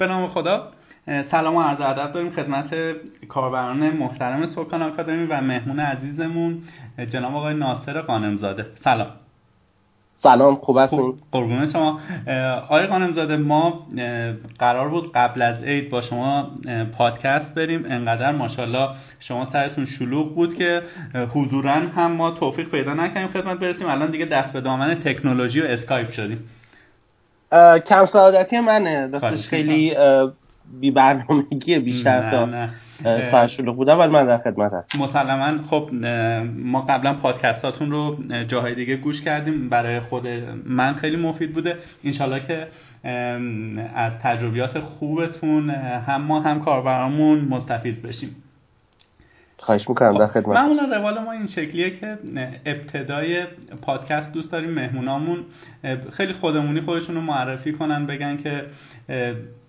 به نام خدا سلام و عرض ادب داریم خدمت کاربران محترم سوکان آکادمی و مهمون عزیزمون جناب آقای ناصر قانمزاده. سلام. سلام خوب هستین؟ قربون شما. آقای قانمزاده ما قرار بود قبل از عید با شما پادکست بریم. انقدر ماشاءالله شما سرتون شلوغ بود که حضورا هم ما توفیق پیدا نکردیم خدمت برسیم. الان دیگه دست به دامن تکنولوژی و اسکایپ شدیم. کم سعادتی منه. راستش خیلی بی برنامگی بیشتر تا سرشلوغ بودم ولی من در خدمت هستم مسلما خب ما قبلا پادکستاتون رو جاهای دیگه گوش کردیم. برای خود من خیلی مفید بوده. انشالله که از تجربیات خوبتون هم ما هم کاربرامون مستفید بشیم. خواهش می‌کنم در خدمت. معمولا روال ما این شکلیه که ابتدای پادکست دوست داریم مهمونامون خیلی خودمونی خودشون رو معرفی کنن بگن که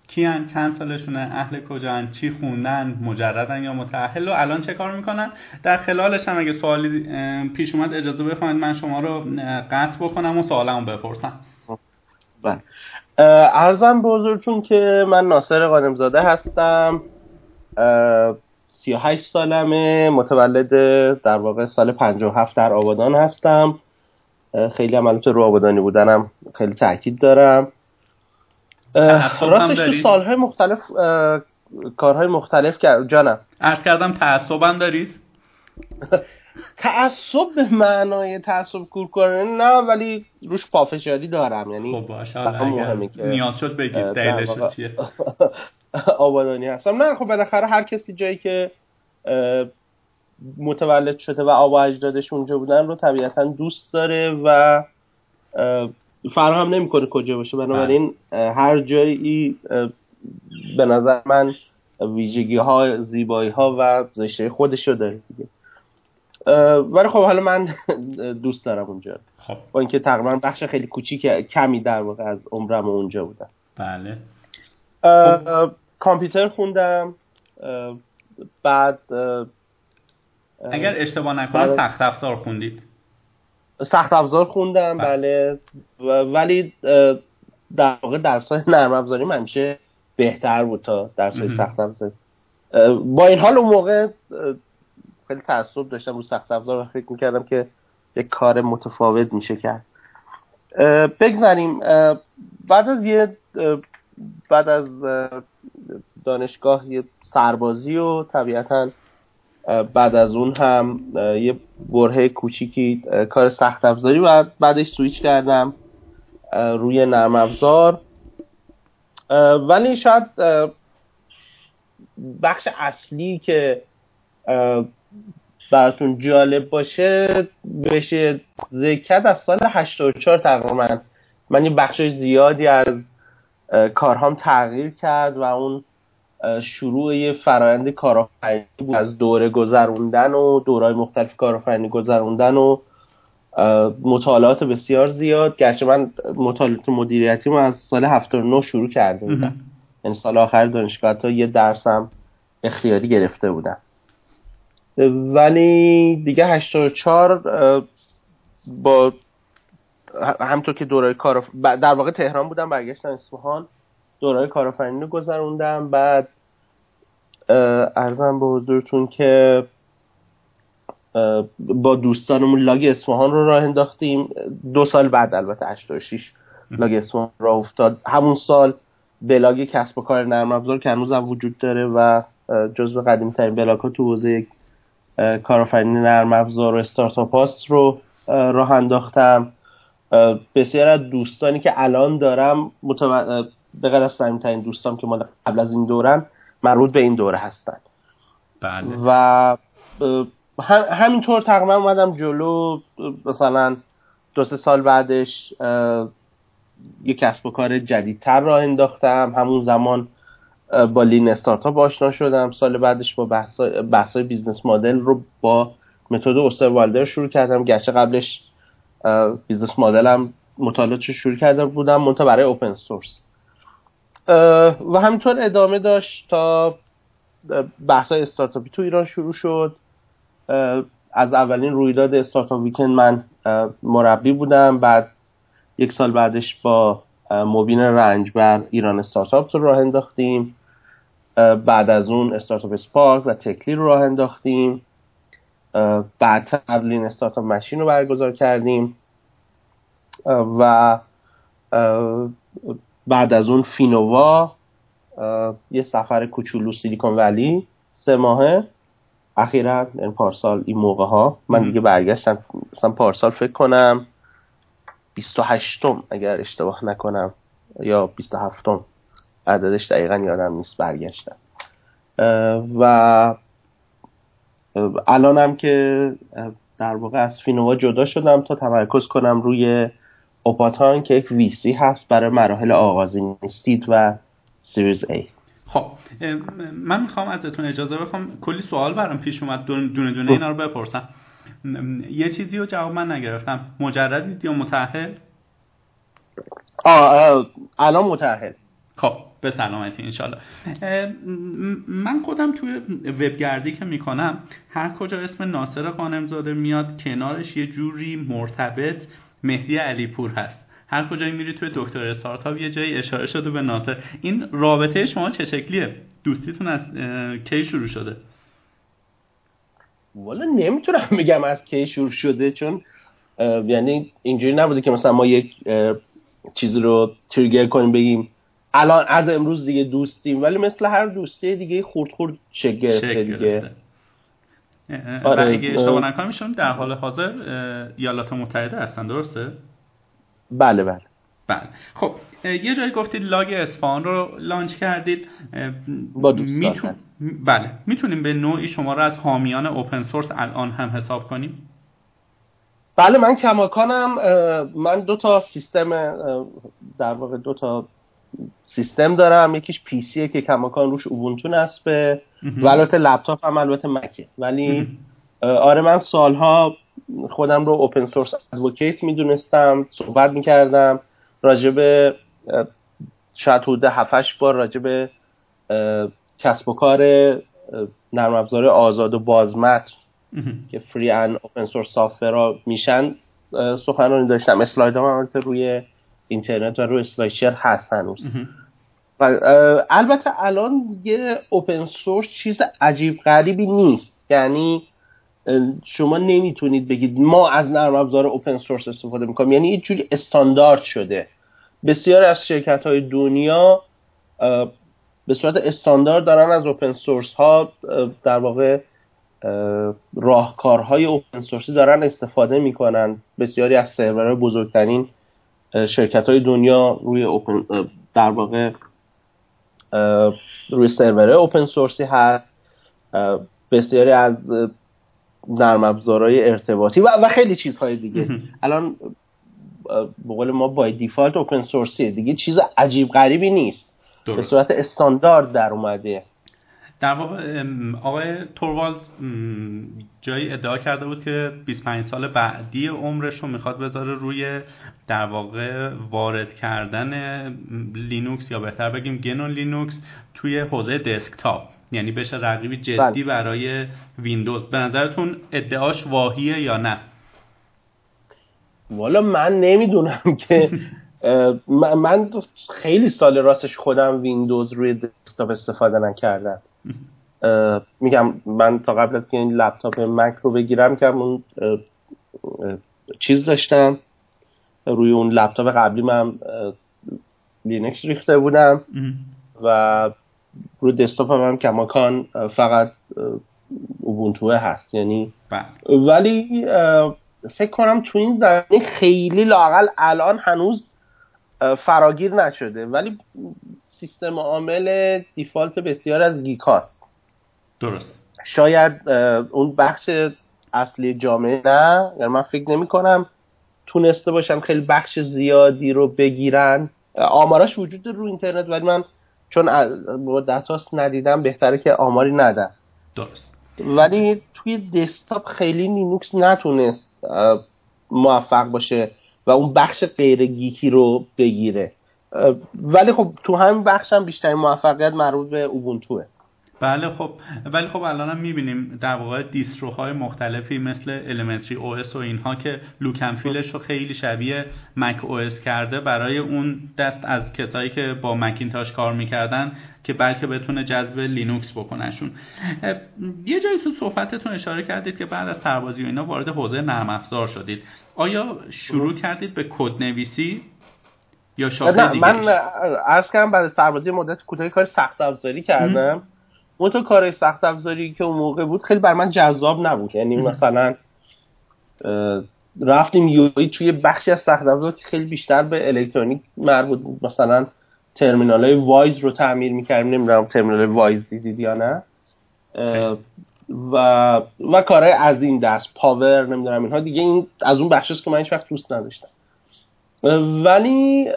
کیان چند سالشونه اهل کجان چی خوندن مجردن یا متأهل و الان چه کار می‌کنن؟ در خلالش هم اگه سوالی پیش اومد اجازه بفرمایید من شما رو قطع بکنم و سوالمو بپرسم. بله. ارزم بزرگتون که من ناصر قانمزاده هستم. 38 سالمه. متولد در واقع سال 57 در آبادان هستم. خیلی هم رو آبادانی بودنم خیلی تاکید دارم. راستش تو سالهای مختلف کارهای مختلف کرد جانم. عرض کردم تعصبم دارید؟ تعصب به معنای تعصب کورکورانه نه ولی روش پافشاری دارم. یعنی خب باشه نیاز شد بگید دلیلش چیه؟ آبادانی هستم نه خب بالاخره هر کسی جایی که متولد شده و آبا اجدادش اونجا بودن رو طبیعتا دوست داره و فرق هم نمی‌کنه کجا باشه. بنابراین هر جایی به نظر من ویژگی ها زیبایی ها و زشته خودش رو داره دیگه. ولی خب حالا من دوست دارم اونجا. خب. با اینکه تقریبا بخش خیلی کوچیک کمی در واقع از عمرم اونجا بودم. بله. کامپیوتر خوندم بعد اگر اشتباه نکنم سخت افزار خوندید. سخت افزار خوندم بله, ولی در واقع درس های نرم افزاری همیشه بهتر بود تا درس های سخت افزار با این حال اون موقع خیلی تعصب داشتم رو سخت افزار و فکر می‌کردم که یک کار متفاوت میشه کرد. بگذاریم. بعد از یه بعد از دانشگاه یه سربازی و طبیعتا بعد از اون هم یه برهه کوچیکی کار سخت افزاری و بعدش سویچ کردم روی نرم افزار. ولی شاید بخش اصلی که براتون جالب باشه بشه ذکر از سال 84 تقریبا. من یه بخش زیادی از کارهام تغییر کرد و اون شروع یه فرایند کارآفرینی بود. از دوره گذروندن و دورهای مختلف کارآفرینی گذروندن و مطالعات بسیار زیاد. گرچه من مطالعات مدیریتی رو از سال 79 شروع کرده بودم. یعنی سال آخر دانشگاه تا یه درسم اختیاری گرفته بودم. ولی دیگه 84 با همطور که دوره کار در واقع تهران بودم برگشتم اصفهان دورای کارآفرینی گذروندم. بعد ارزم به حضورتون که با دوستانمون لاگ اصفهان رو راه انداختیم. دو سال بعد البته 86 لاگ اصفهان راه افتاد. همون سال بلاگ کسب و کار نرم افزار که هنوز هم وجود داره و جزو قدیمی ترین بلاگ ها تو حوزه کارآفرینی نرم افزار و استارتاپ هاست رو راه انداختم. بسیار از دوستانی که الان دارم به غیر از ترین دوستان که مال قبل از این دورن مربوط به این دوره هستن. بله. و همینطور تقریبا اومدم جلو مثلا دو سه سال بعدش یک کسب و کار جدیدتر را انداختم. همون زمان با lean startup آشنا شدم. سال بعدش با بحث های business model رو با متد استروالدر شروع کردم. گرچه قبلش business model م مطالعاتش شروع کرده بودم منتها برای open source و همینطور ادامه داشت تا بحث های استارتاپی تو ایران شروع شد. از اولین رویداد Startup Weekend من مربی بودم بعد یک سال بعدش با مبین رنجبر ایران استارتاپ رو راه انداختیم. بعد از اون استارتاپ سپارک و تکلی رو راه انداختیم. بعد لین استارتاپ مشین رو برگزار کردیم. و بعد از اون فینووا یه سفر کوچولو سیلیکون ولی سه ماهه. اخیرا این یعنی پارسال این موقع ها. من دیگه برگشتم مثلا پارسال فکر کنم 28 اگر اشتباه نکنم یا 27 عددش دقیقا یادم نیست برگشتم. و الانم که در واقع از فینووا جدا شدم تا تمرکز کنم روی اوپاتان که یک ویسی هست برای مراحل آغازین سید و سیریز ای. خب من می‌خوام ازتون اجازه بخوام کلی سوال برام پیش اومد دونه دونه اینا رو بپرسم. یه چیزی رو جواب من نگرفتم. مجردید یا متحل آه الان متحل خب. به سلامتی انشالله. من خودم توی وبگردی که می‌کنم هر کجا اسم ناصر قانمزاده میاد کنارش یه جوری مرتبط مهدی علیپور هست. هر کجایی میری توی دکتر استارتاپ یه جایی اشاره شده به ناصر. این رابطه شما چه شکلیه؟ دوستیتون از کی شروع شده؟ والا نمی‌تونم بگم از کی شروع شده چون یعنی اینجوری نبوده که مثلا ما یک چیزی رو تریگر کنیم بگیم الان از امروز دیگه دوستیم ولی مثل هر دوستی دیگه خورد خورد چه گرفته دیگه. آره اگه اشتباه نکنم در حال حاضر ایالات متحده هستن درسته؟ بله بله. بله. خب یه جایی گفتید لاگ اسفان رو لانچ کردید با میتون... بله. می‌تونیم به نوعی شما رو از حامیان اوپن سورس الان هم حساب کنیم؟ بله من کماکانم من دو تا سیستم در واقع دو تا سیستم دارم یکیش پی سیه که کماکان روش اوبونتو نصبه. و البته لپتاپ هم البته مکه. ولی آره من سالها خودم رو اوپن سورس ادوکیت می‌دونستم صحبت می‌کردم. راجب شاید حدود 7 بار راجب کسب و کار نرم افزار آزاد و بازمت که فری ان اوپن سورس سافتور میشن. سخنرانی داشتم. اسلاید هم روی اینترنت و روی اسلایشر هست هنوز. و البته الان یه اوپن سورس چیز عجیب غریبی نیست. یعنی شما نمی‌تونید بگید ما از نرم افزار اوپن سورس استفاده می‌کنیم. یعنی یه جوری استاندارد شده. بسیار از شرکت های دنیا به صورت استاندارد دارن از اوپن سورس ها در واقع راهکارهای اوپن سورسی دارن استفاده می‌کنن. بسیاری از سرورهای بزرگترین شرکت های دنیا روی اوپن در واقع روی سرور اوپن سورسی هست. بسیاری از نرم افزارهای ارتباطی و, و خیلی چیزهای دیگه. الان به قول ما by default open source یه دیگه چیز عجیب غریبی نیست. به صورت استاندارد در اومده. در واقع آقای توروالدز جایی ادعا کرده بود که 25 سال بعدی عمرش رو می‌خواد بذاره روی در واقع وارد کردن لینوکس یا بهتر بگیم گنو لینوکس توی حوزه دسکتاپ. یعنی بشه رقیبی جدی بله. برای ویندوز. به نظرتون ادعاش واهیه یا نه؟ والا من نمی‌دونم که من خیلی سال راستش خودم ویندوز روی دسکتاپ استفاده نکردم. میگم من تا قبل از که این لپتاپ مک رو بگیرم که اون چیز داشتم. روی اون لپتاپ قبلی من لینوکس ریخته بودم. و روی دسکتاپ هم کماکان فقط اوبونتو هست. یعنی بله. ولی فکر کنم تو این زمینه خیلی لاقل الان هنوز فراگیر نشده. ولی سیستم عامل دیفالت بسیار از گیکاست درست. شاید اون بخش اصلی جامعه نه یعنی من فکر نمی کنم تونسته باشم خیلی بخش زیادی رو بگیرن. آماراش وجود رو اینترنت ولی من چون data set ندیدم بهتره که آماری ندم. درست. ولی توی دسکتاپ خیلی لینوکس نتونست موفق باشه و اون بخش غیر geek ی رو بگیره. ولی خب تو همین بخش هم بیشترین موفقیت مربوط به اوبونتوه. بله خب ولی خب الان هم می‌بینیم در واقع distro های مختلفی مثل elementary OS و اینها که look and feel ش رو خیلی شبیه Mac OS کرده برای اون دست از کسایی که با مکینتاش کار می‌کردن که بلکه بتونه جذب لینوکس بکنشون. یه جایی تو صحبتتون اشاره کردید که بعد از سربازی و اینا وارد حوزه نرم افزار شدید. آیا شروع کردید به کد نویسی یا شاخه من عرض کردم بعد سربازی مدت کوتاهی کار سخت افزاری کردم. اون تو کار سخت افزاری که اون موقع بود خیلی بر من جذاب نبود. یعنی مثلا رفتیم یوی توی بخشی از سخت افزار که خیلی بیشتر به الکترونیک مربوط بود. مثلا ترمینال های Wyse رو تعمیر می‌کردیم. نمی‌دونم ترمینال Wyse دیدید یا نه. و و کارهای از این دست power نمی‌دونم اینها دیگه این از اون بخشیست که من هیچ وقت دوست نداشتم. ولی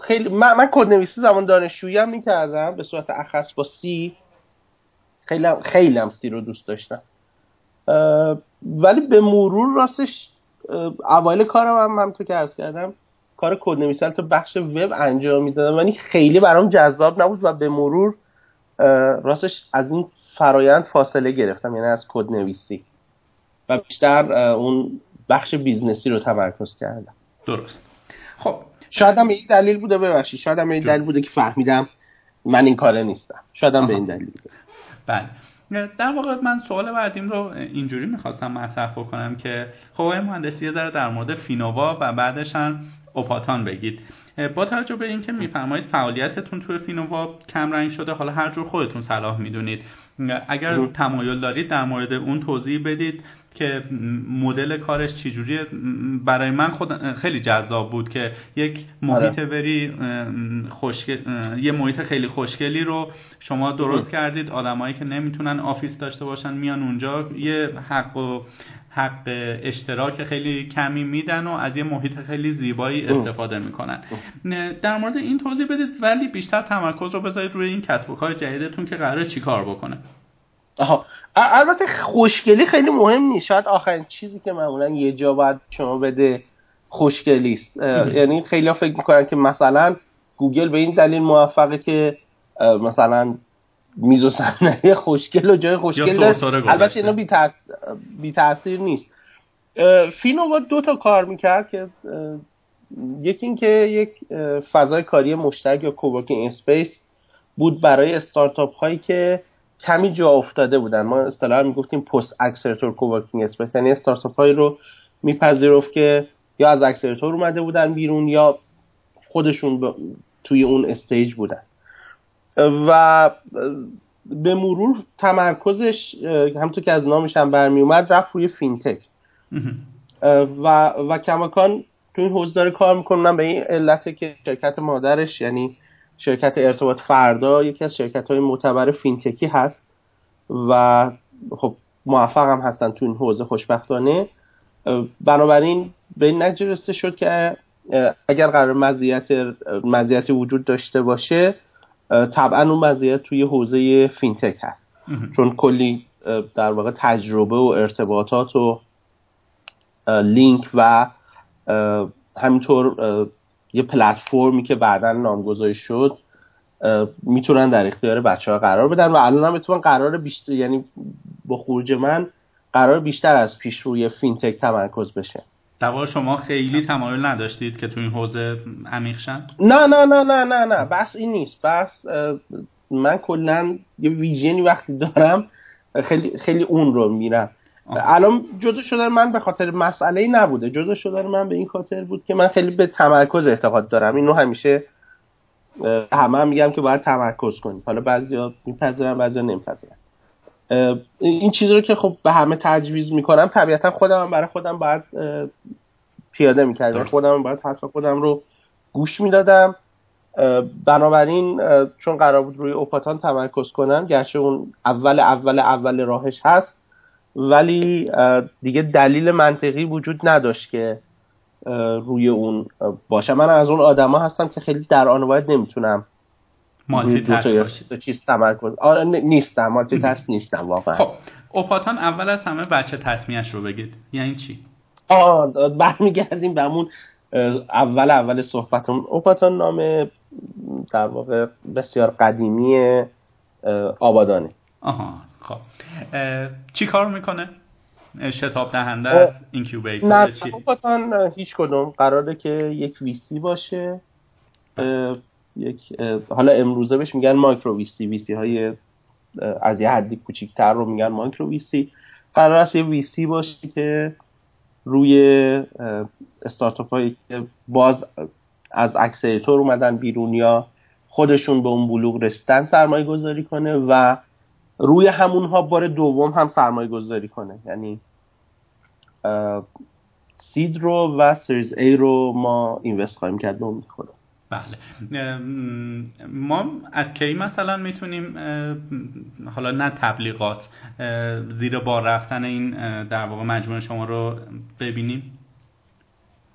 خیلی من, من کد نویسی زمان دانشجویی هم می‌کردم به صورت اخص با C. خیلی خیلی هم C رو دوست داشتم. ولی به مرور راستش اوایل کارم هم همونطور که عرض کردم کار کد نویسی تو بخش وب انجام می‌دادم. ولی خیلی برام جذاب نبود و به مرور راستش از این فرایند فاصله گرفتم یعنی از کد نویسی و بیشتر اون بخش business ی رو تمرکز کردم. درست. خب شاید هم این دلیل بوده ببخشید. شاید هم این دلیل بوده که فهمیدم من این کاره نیستم. شاید هم به این دلیل بوده. بله. در واقع من سوال بعدیم رو اینجوری می‌خواستم مطرح بکنم که خب مهندسی یه ذره در مورد فینووا و بعدش هم اوپاتان بگید. با توجه به اینکه میفرمایید فعالیتتون توی فینووا کم رنگ شده حالا هر جور خودتون صلاح می‌دونید. اگر تمایل دارید در مورد اون توضیح بدید. که مدل کارش چجوریه؟ برای من خود خیلی جذاب بود که یک محیط بری خوشگل یه محیط خیلی خوشگلی رو شما درست کردید. آدمایی که نمی‌تونن آفیس داشته باشن میان اونجا. یه حق و حق اشتراک خیلی کمی میدن و از یه محیط خیلی زیبایی استفاده می‌کنن. در مورد این توضیح بدید ولی بیشتر تمرکز رو بذارید روی این کسب و کار جدیدتون که قراره چیکار بکنه. آها. البته خوشگلی خیلی مهم نیست. شاید آخرین چیزی که معمولا یه جا باید شما بده خوشگلی است. یعنی خیلی فکر می‌کنن که مثلا گوگل به این دلیل موفقه که مثلا میز و صندلی خوشگل و جای خوشگل داره. البته اینا بی, تاثیر نیست. فینو با دو تا کار می‌کرد که یکی اینکه یک فضای کاری مشترک یا coworking space بود برای استارتاپ هایی که کمی جا افتاده بودن. ما اصطلاحا می‌گفتیم post accelerator coworking space یعنی استارتاپ هایی رو میپذیرفت که یا از accelerator اومده بودن بیرون یا خودشون توی اون stage بودن. و به مرور تمرکزش همونطور که از نامش هم برمی اومد رفت روی فینتک. و و کماکان تو این حوزه داره کار می‌کنم به این علته که شرکت مادرش یعنی شرکت ارتباط فردا یکی از شرکت های معتبر فینتکی هست و خب موفق هم هستن تو این حوزه خوشبختانه. بنابراین به این نتیجه شد که اگر قرار مزیت مزیتی وجود داشته باشه طبعا اون مزیت توی حوزه فینتک هست. چون کلی در واقع تجربه و ارتباطات و لینک و همینطور یه پلتفرمی که بعدا نامگذاری شد می‌تونن در اختیار بچه ها قرار بدن و الان هم می‌تونن قرار بیشتر یعنی با خروج من قرار بیشتر از پیش روی فینتک تمرکز بشه. در شما خیلی تمایل نداشتید که تو این حوزه عمیق شن نه نه نه نه نه نه بس این نیست. بس من کلا یه ویژنی وقتی دارم خیلی خیلی اون رو میرم. الان جدا شدن من به خاطر مسئله ای نبوده. جدا شدن من به این خاطر بود که من خیلی به تمرکز اعتقاد دارم. اینو همیشه همه هم میگم که باید تمرکز کنیم. حالا بعضیا میپذیرن بعضیا نمیپذیرن. این چیزی رو که خب به همه تجویز می‌کنم طبیعتا خودم هم برای خودم باید پیاده می‌کردم. خودم باید حرف خودم رو گوش می‌دادم. بنابراین چون قرار بود روی اوپاتان تمرکز کنم گرچه اون اول اول اول راهش هست ولی دیگه دلیل منطقی وجود نداشت که روی اون باشه. من از اون آدما هستم که خیلی در آن باید نمی‌تونم مالتی تست چیز تمرکز نیستم. مالتی نیستم واقعا. خب اوپاتان اول از همه بچه تصمیهش رو بگید. یعنی چی؟ آه برمیگردیم به همون اول اول صحبتمون. اوپاتان نام در واقع بسیار قدیمی آبادانه. آها. چی کار می‌کنه؟ شتاب دهنده incubator نه هیچ کدوم. قراره که یک VC باشه یک حالا امروزه بهش میگن مایکرو ویسی. ویسی های از یه حدی کوچیکتر رو میگن micro VC. قرار است یه VC باشه که روی استارتاپ هایی که باز از accelerator اومدن بیرون یا خودشون به اون بلوغ رسیدن سرمایه گذاری کنه و روی همونها بار دوم هم سرمایه گذاری کنه. یعنی سید رو و سریز ای رو ما اینوست خواهیم کرد به امید خدا بله. ما از کی مثلا می‌تونیم حالا نه تبلیغات زیر بار رفتن این در واقع مجموعه شما رو ببینیم؟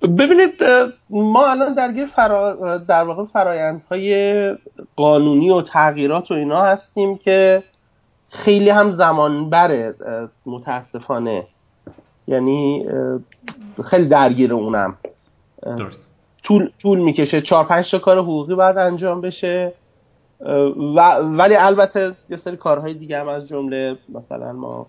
ببینید ما الان درگیر فرا... در واقع فرایندهای قانونی و تغییرات و اینا هستیم که خیلی هم زمان بره متاسفانه. یعنی خیلی درگیر اونم. طول, طول می‌کشه. چهار پنج تا کار حقوقی بعد انجام بشه. و ولی البته یه سری کارهای دیگه هم از جمله مثلا ما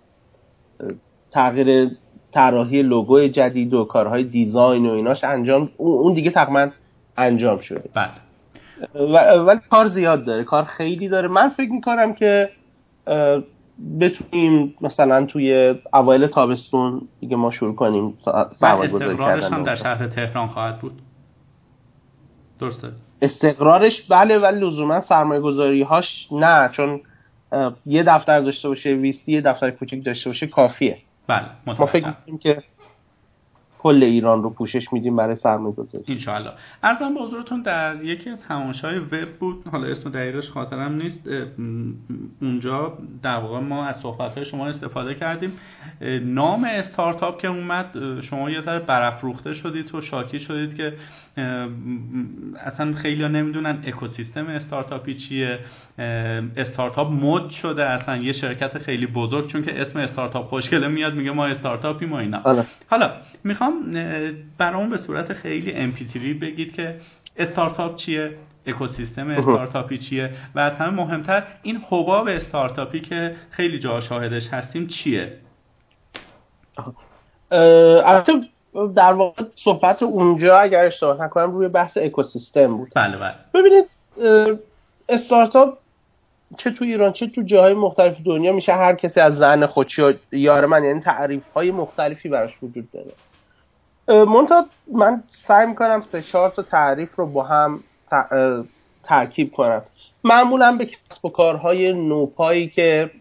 تغییر طراحی لوگوی جدید و کارهای دیزاین و ایناش انجام اون دیگه تقریبا انجام شده. بله. ولی کار زیاد داره. کار خیلی داره. من فکر می‌کنم که بتونیم مثلا توی اوایل تابستون دیگه ما شروع کنیم سرمایه گذاری کردن هم در شهر تهران خواهد بود. درسته. استقرارش بله ولی لزوما سرمایه گذاری هاش نه چون یه دفتر داشته باشه ویسی یه دفتر کوچیک داشته باشه کافیه. بله ما فکر که کل ایران رو پوشش میدیم برای سرمایه گذاری. انشاءالله. ارزم به حضورتون در یکی از همایش‌های وب بود. حالا اسم دقیقش خاطرم نیست. اونجا در واقع ما از صحبت‌های شما استفاده کردیم. نام استارتاپ که اومد شما یه ذره برافروخته شدید و شاکی شدید که اصلا خیلی ها نمی‌دونن اکوسیستم استارتاپی چیه. استارتاپ مد شده اصلا یه شرکت خیلی بزرگ چون که اسم استارتاپ خوشگله میاد میگه ما استارتاپی ما اینا. آره. حالا می‌خوام برام به صورت خیلی امپیتری بگید که استارتاپ چیه اکوسیستم استارتاپی چیه و از همه مهمتر این حباب استارتاپی که خیلی جا شاهدش هستیم چیه؟ البته در واقع صحبت اونجا اگر اشتباه نکنم روی بحث اکوسیستم بود. بله بله. ببینید استارتاپ چه تو ایران چه تو جاهای مختلف دنیا میشه هر کسی از زن خودشی و یار من یعنی تعریف های مختلفی براش وجود داره. منتها من سعی می‌کنم سه چهار تا تعریف رو با هم ترکیب کنم. معمولا به کسب و کارهای نوپایی که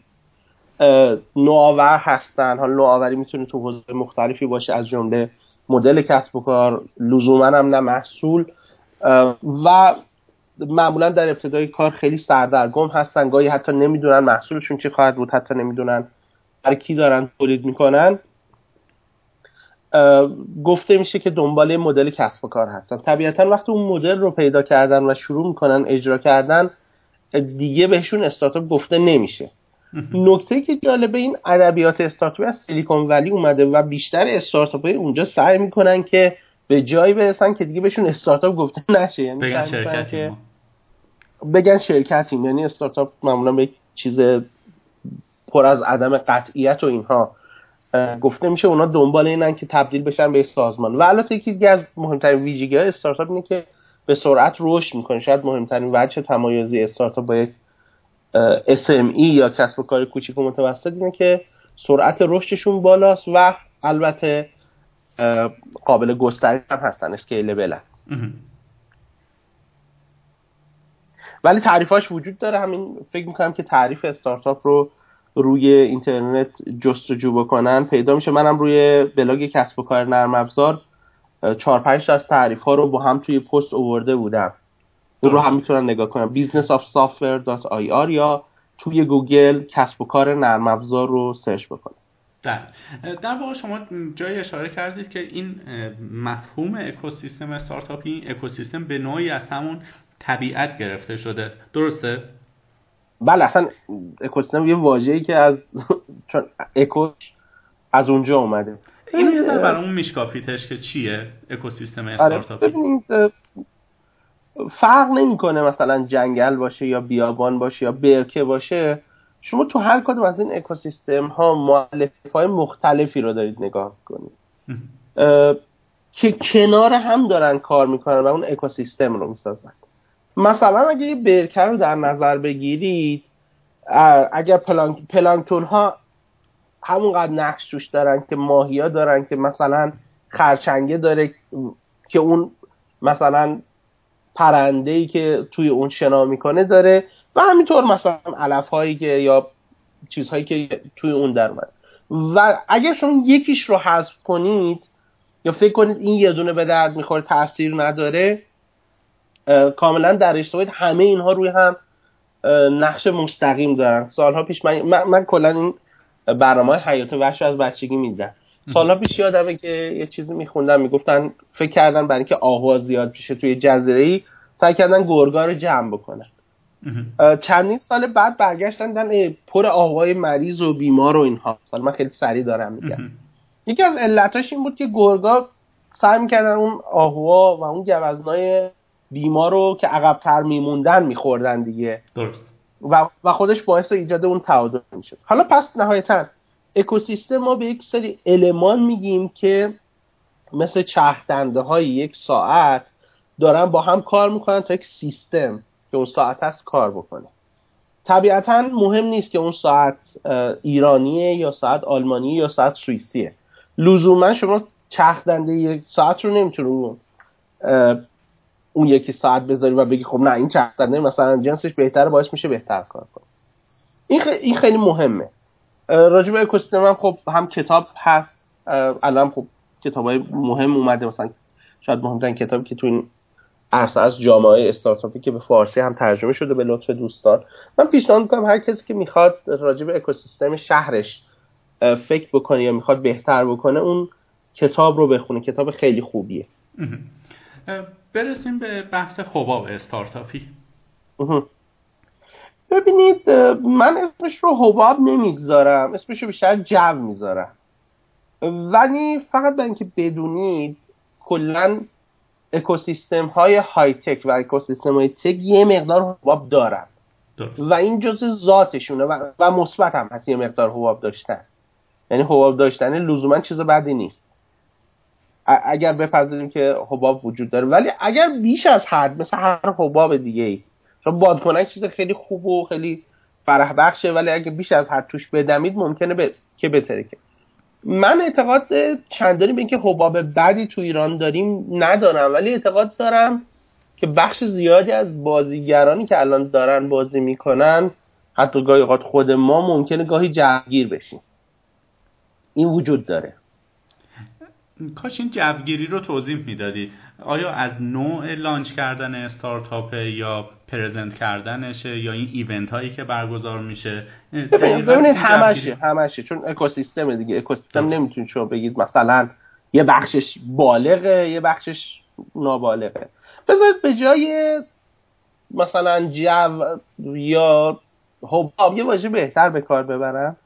نوآور هستن حالا نوآوری می‌تونه تو حوزه مختلفی باشه از جمله مدل کسب و کار لزوما هم نه محصول. و معمولا در ابتدای کار خیلی سردرگم هستن. گاهی حتی نمی‌دونن محصولشون چی خواهد بود حتی نمی‌دونن برای کی دارن تولید می‌کنن. گفته میشه که دنبال مدل کسب و کار هستن. طبیعتا وقتی اون مدل رو پیدا کردن و شروع می‌کنن اجرا کردن دیگه بهشون استارتاپ گفته نمیشه. نکته که جالبه این ادبیات استارتاپی از سیلیکون ولی اومده و بیشتر استارتاپ های اونجا سعی می‌کنن که به جایی برسن که دیگه بهشون استارتاپ گفته نشه. یعنی بگن شرکتی بگن شرکتیم. یعنی استارتاپ معمولا به چیز پر از عدم قطعیت و اینها. گفته میشه اونا دنبال اینن که تبدیل بشن به سازمان. و البته یکی از مهمترین ویژگی های استارتاپ اینه که به سرعت رشد می‌کنه. شاید مهمترین وجه تمایزی استارتاپ با یک SME یا کسب و کار کوچیک و متوسط اینه که سرعت رشدشون بالاست و البته قابل گسترش هم هستن اسکیلبل ولی تعریفاش وجود داره. همین فکر می‌کنم که تعریف استارتاپ رو روی اینترنت جستجو بکنن پیدا میشه. منم روی بلاگ کسب و کار نرم افزار چهار پنج از تعریف ها رو با هم توی پست اوورده بودم. رو هم می‌تونن نگاه کنن. Businessofsoftware.ir یا توی گوگل کسب و کار نرم افزار رو سرچ بکنن. در در واقع شما جای اشاره کردید که این مفهوم اکوسیستم استارتاپی اکوسیستم به نوعی از همون طبیعت گرفته شده. درسته؟ بله اصلا اکوسیستم یه واژه‌ای که از چون اکو از اونجا اومده. اینو یه ذره برامون میشکافیتش که چیه اکوسیستم آره، استارتاپی؟ فرق نمی‌کنه مثلا جنگل باشه یا بیابان باشه یا برکه باشه شما تو هر کدوم از این اکوسیستم ها معلف های مختلفی رو دارید نگاه کنید که کنار هم دارن کار می‌کنن و اون اکوسیستم رو می‌سازن. مثلا اگه یه برکه رو در نظر بگیرید اگر پلانک... پلانکتون ها همونقدر نقش توش دارن که ماهیا دارن که مثلا خرچنگه داره که اون مثلا پرنده ای که توی اون شنا می‌کنه داره و همینطور مثلا علف هایی که یا چیزهایی که توی اون در و اگر شما یکیش رو حذف کنید یا فکر کنید این یه دونه به درد می‌خوره تاثیر نداره کاملا در اشتباهید همه اینها روی هم نقش مستقیم دارن. سالها پیش من, من, من کلا این برنامه حیات وحش از بچگی میدن سالها پیش یادمه که یه چیزی میخوندم می‌گفتن فکر کردن برای اینکه آهوا زیاد پیشه توی جزیره ای سعی کردن گرگا رو جمع بکنن. چندین سال بعد برگشتن دن پر آهوای مریض و بیمار و اینها. سال من خیلی سریع دارم میگم. یکی از علتاش این بود که گرگا سعی می‌کردن اون آهوا و اون گوزنای بیمار رو که عقبتر میموندن میخوردن دیگه. درست. و, و خودش باعث ایجاد اون تعادل می‌شد. حالا پس نهایتا اکوسیستم ما به یک سری المان میگیم که مثل چهدنده های یک ساعت دارن با هم کار می‌کنن تا یک سیستم که اون ساعت هست کار بکنه. طبیعتا مهم نیست که اون ساعت ایرانیه یا ساعت آلمانیه یا ساعت سوئیسیه. لزوما شما چرخدنده یک ساعت رو نمی‌تونی اون یکی ساعت بذاری و بگی خب نه این چرخدنده مثلا جنسش بهتره باعث میشه بهتر کار کنه. این, این خیلی مهمه. راجب اکوسیستم هم خب هم کتاب هست الان خب کتاب های مهم اومده مثلا شاید مهمترین کتابی که تو این عرصه از جامعه استارتاپی که به فارسی هم ترجمه شده به لطف دوستان. من پیشنهاد می‌کنم هر کسی که می‌خواد راجع به اکوسیستم شهرش فکر بکنه یا می‌خواد بهتر بکنه اون کتاب رو بخونه. کتاب خیلی خوبیه. برسیم به بحث حباب استارتاپی. ببینید من اسمش رو حباب نمی‌گذارم. اسمش رو بیشتر جو می‌ذارم. ولی فقط به اینکه بدونید کلا اکوسیستم های های تک و اکوسیستم های تک یه مقدار حباب دارن. و این جز ذاتشونه و, و مثبت هم هست یه مقدار حباب داشتن. یعنی حباب داشتن لزوما چیز بدی نیست. اگر بپذیریم که حباب وجود داره. ولی اگر بیش از حد مثل هر حباب دیگه ای چون بادکنک چیز خیلی خوب و خیلی فرح بخشه ولی اگر بیش از حد توش بدمید ممکنه ب... که بترکه من اعتقاد چندانی به اینکه حباب بدی تو ایران داریم ندارم ولی اعتقاد دارم که بخش زیادی از بازیگرانی که الان دارن بازی می‌کنن حتی گاهی اوقات خود ما ممکنه گاهی جوگیر بشیم. این وجود داره. کاش این جوگیری رو توضیح می‌دادی. آیا از نوع لانچ کردن استارتاپ یا پرزنت کردنشه یا این ایونت هایی که برگزار میشه؟ ببینید همشه همشه. چون اکوسیستم دیگه اکوسیستم نمی‌تونید شما بگید مثلا یه بخشش بالغه یه بخشش نابالغه. بذارید به جای مثلا جو یا حباب یه واژه بهتر به کار ببرم.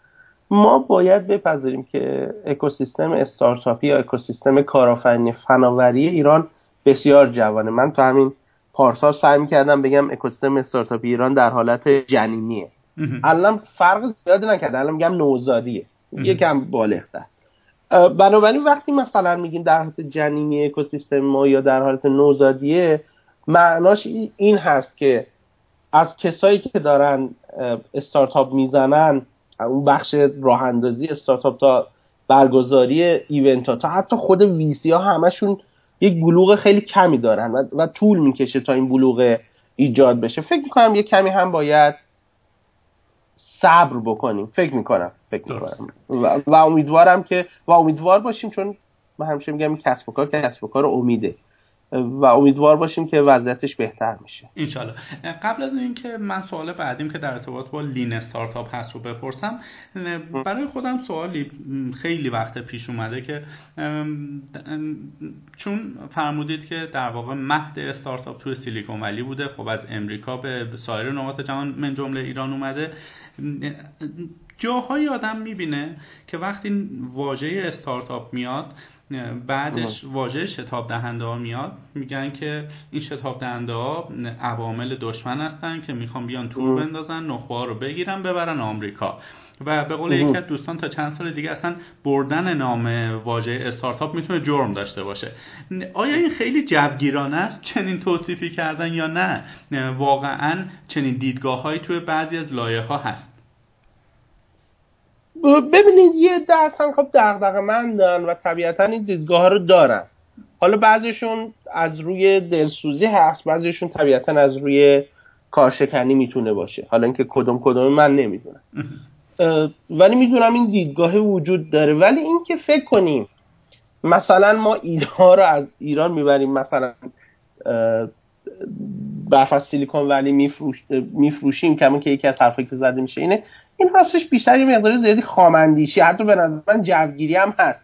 ما باید بپذیریم که اکوسیستم استارتاپی یا اکوسیستم کارآفرینی فناوری ایران بسیار جوانه. من تو همین پارسال سعی می‌کردم بگم اکوسیستم استارتاپی ایران در حالت جنینیه. الان فرق زیادی نکرده. الان میگم نوزادیه. یکم بالغتر. بنابراین وقتی مثلا میگیم در حالت جنینی اکوسیستم ما یا در حالت نوزادیه معناش این هست که از کسایی که دارن استارتاپ می‌زنن اون بخش راه اندازی استارتاپ تا برگزاری ایونت ها تا حتی خود ویسی ها همشون یک بلوغ خیلی کمی دارن و, و طول می‌کشه تا این بلوغ ایجاد بشه. فکر می‌کنم یه کمی هم باید صبر بکنیم. فکر می‌کنم فکر می‌کنم. و, و امیدوارم که و امیدوار باشیم چون من همیشه میگم کسب و کار کسب و کار امیده و امیدوار باشیم که وضعیتش بهتر میشه. انشالله قبل از اینکه من سوال بعدیم که در ارتباط با لین استارتاپ هست رو بپرسم برای خودم سوالی خیلی وقت پیش اومده که چون فرمودید که در واقع مهد استارتاپ توی سیلیکون ولی بوده خب از امریکا به سایر نقاط جهان من جمله ایران اومده. جاهایی آدم می‌بینه که وقتی واژه استارتاپ میاد بعدش واژه شتاب دهنده ها میاد. میگن که این شتاب دهنده ها عوامل دشمن هستن که می‌خوان بیان تور بندازن نخبه ها رو بگیرن ببرن آمریکا. و به قول یکی از دوستان تا چند سال دیگه اصلا بردن نام واژه استارتاپ می‌تونه جرم داشته باشه. آیا این خیلی جوگیرانه است؟ چنین توصیفی کردن یا نه؟ واقعا چنین دیدگاه هایی توی بعضی از لایه ها هست. ببینید یه ده اصلا خب دغدغه مندن و طبیعتا این دیدگاه رو دارن. حالا بعضیشون از روی دلسوزی هست بعضیشون طبیعتا از روی کارشکنی می‌تونه باشه. حالا اینکه کدوم کدوم من نمی‌دونم. ولی می‌دونم این دیدگاه وجود داره. ولی اینکه فکر کنیم مثلا ما ها رو از ایران می‌بریم مثلا برف از سیلیکون ولی میفروش میفروشیم کما که یکی از حرفایی که زده میشه اینه این هستش بیشتر یه مقدار زیادی خامندیشی. حتی به نظر من جوگیری هم هست.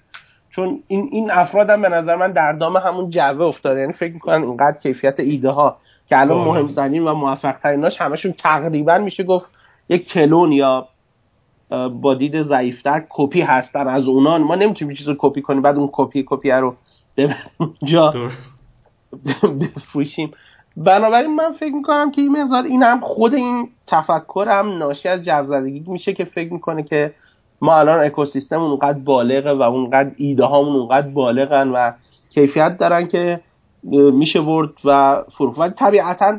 چون این این افراد هم به نظر من در دام همون جوه افتاده. یعنی فکر می‌کنن اینقدر کیفیت ایده ها که الان مهمترین و موفق تریناش همشون تقریبا میشه گفت یک کلون یا با دید ضعیفتر کپی هستن از اونان ما نمی‌تونیم چیز رو کپی کنیم بعد اون کپی کپی رو جا بفروشیم. بنابراین من فکر می‌کنم که این مقدار این هم خود این تفکر هم ناشی از جوزدگی میشه که فکر می‌کنه که ما الان اکوسیستم اونقدر بالغه و اونقدر ایده هامون اونقدر بالغن و کیفیت دارن که میشه برد و فروخت. ولی طبیعتا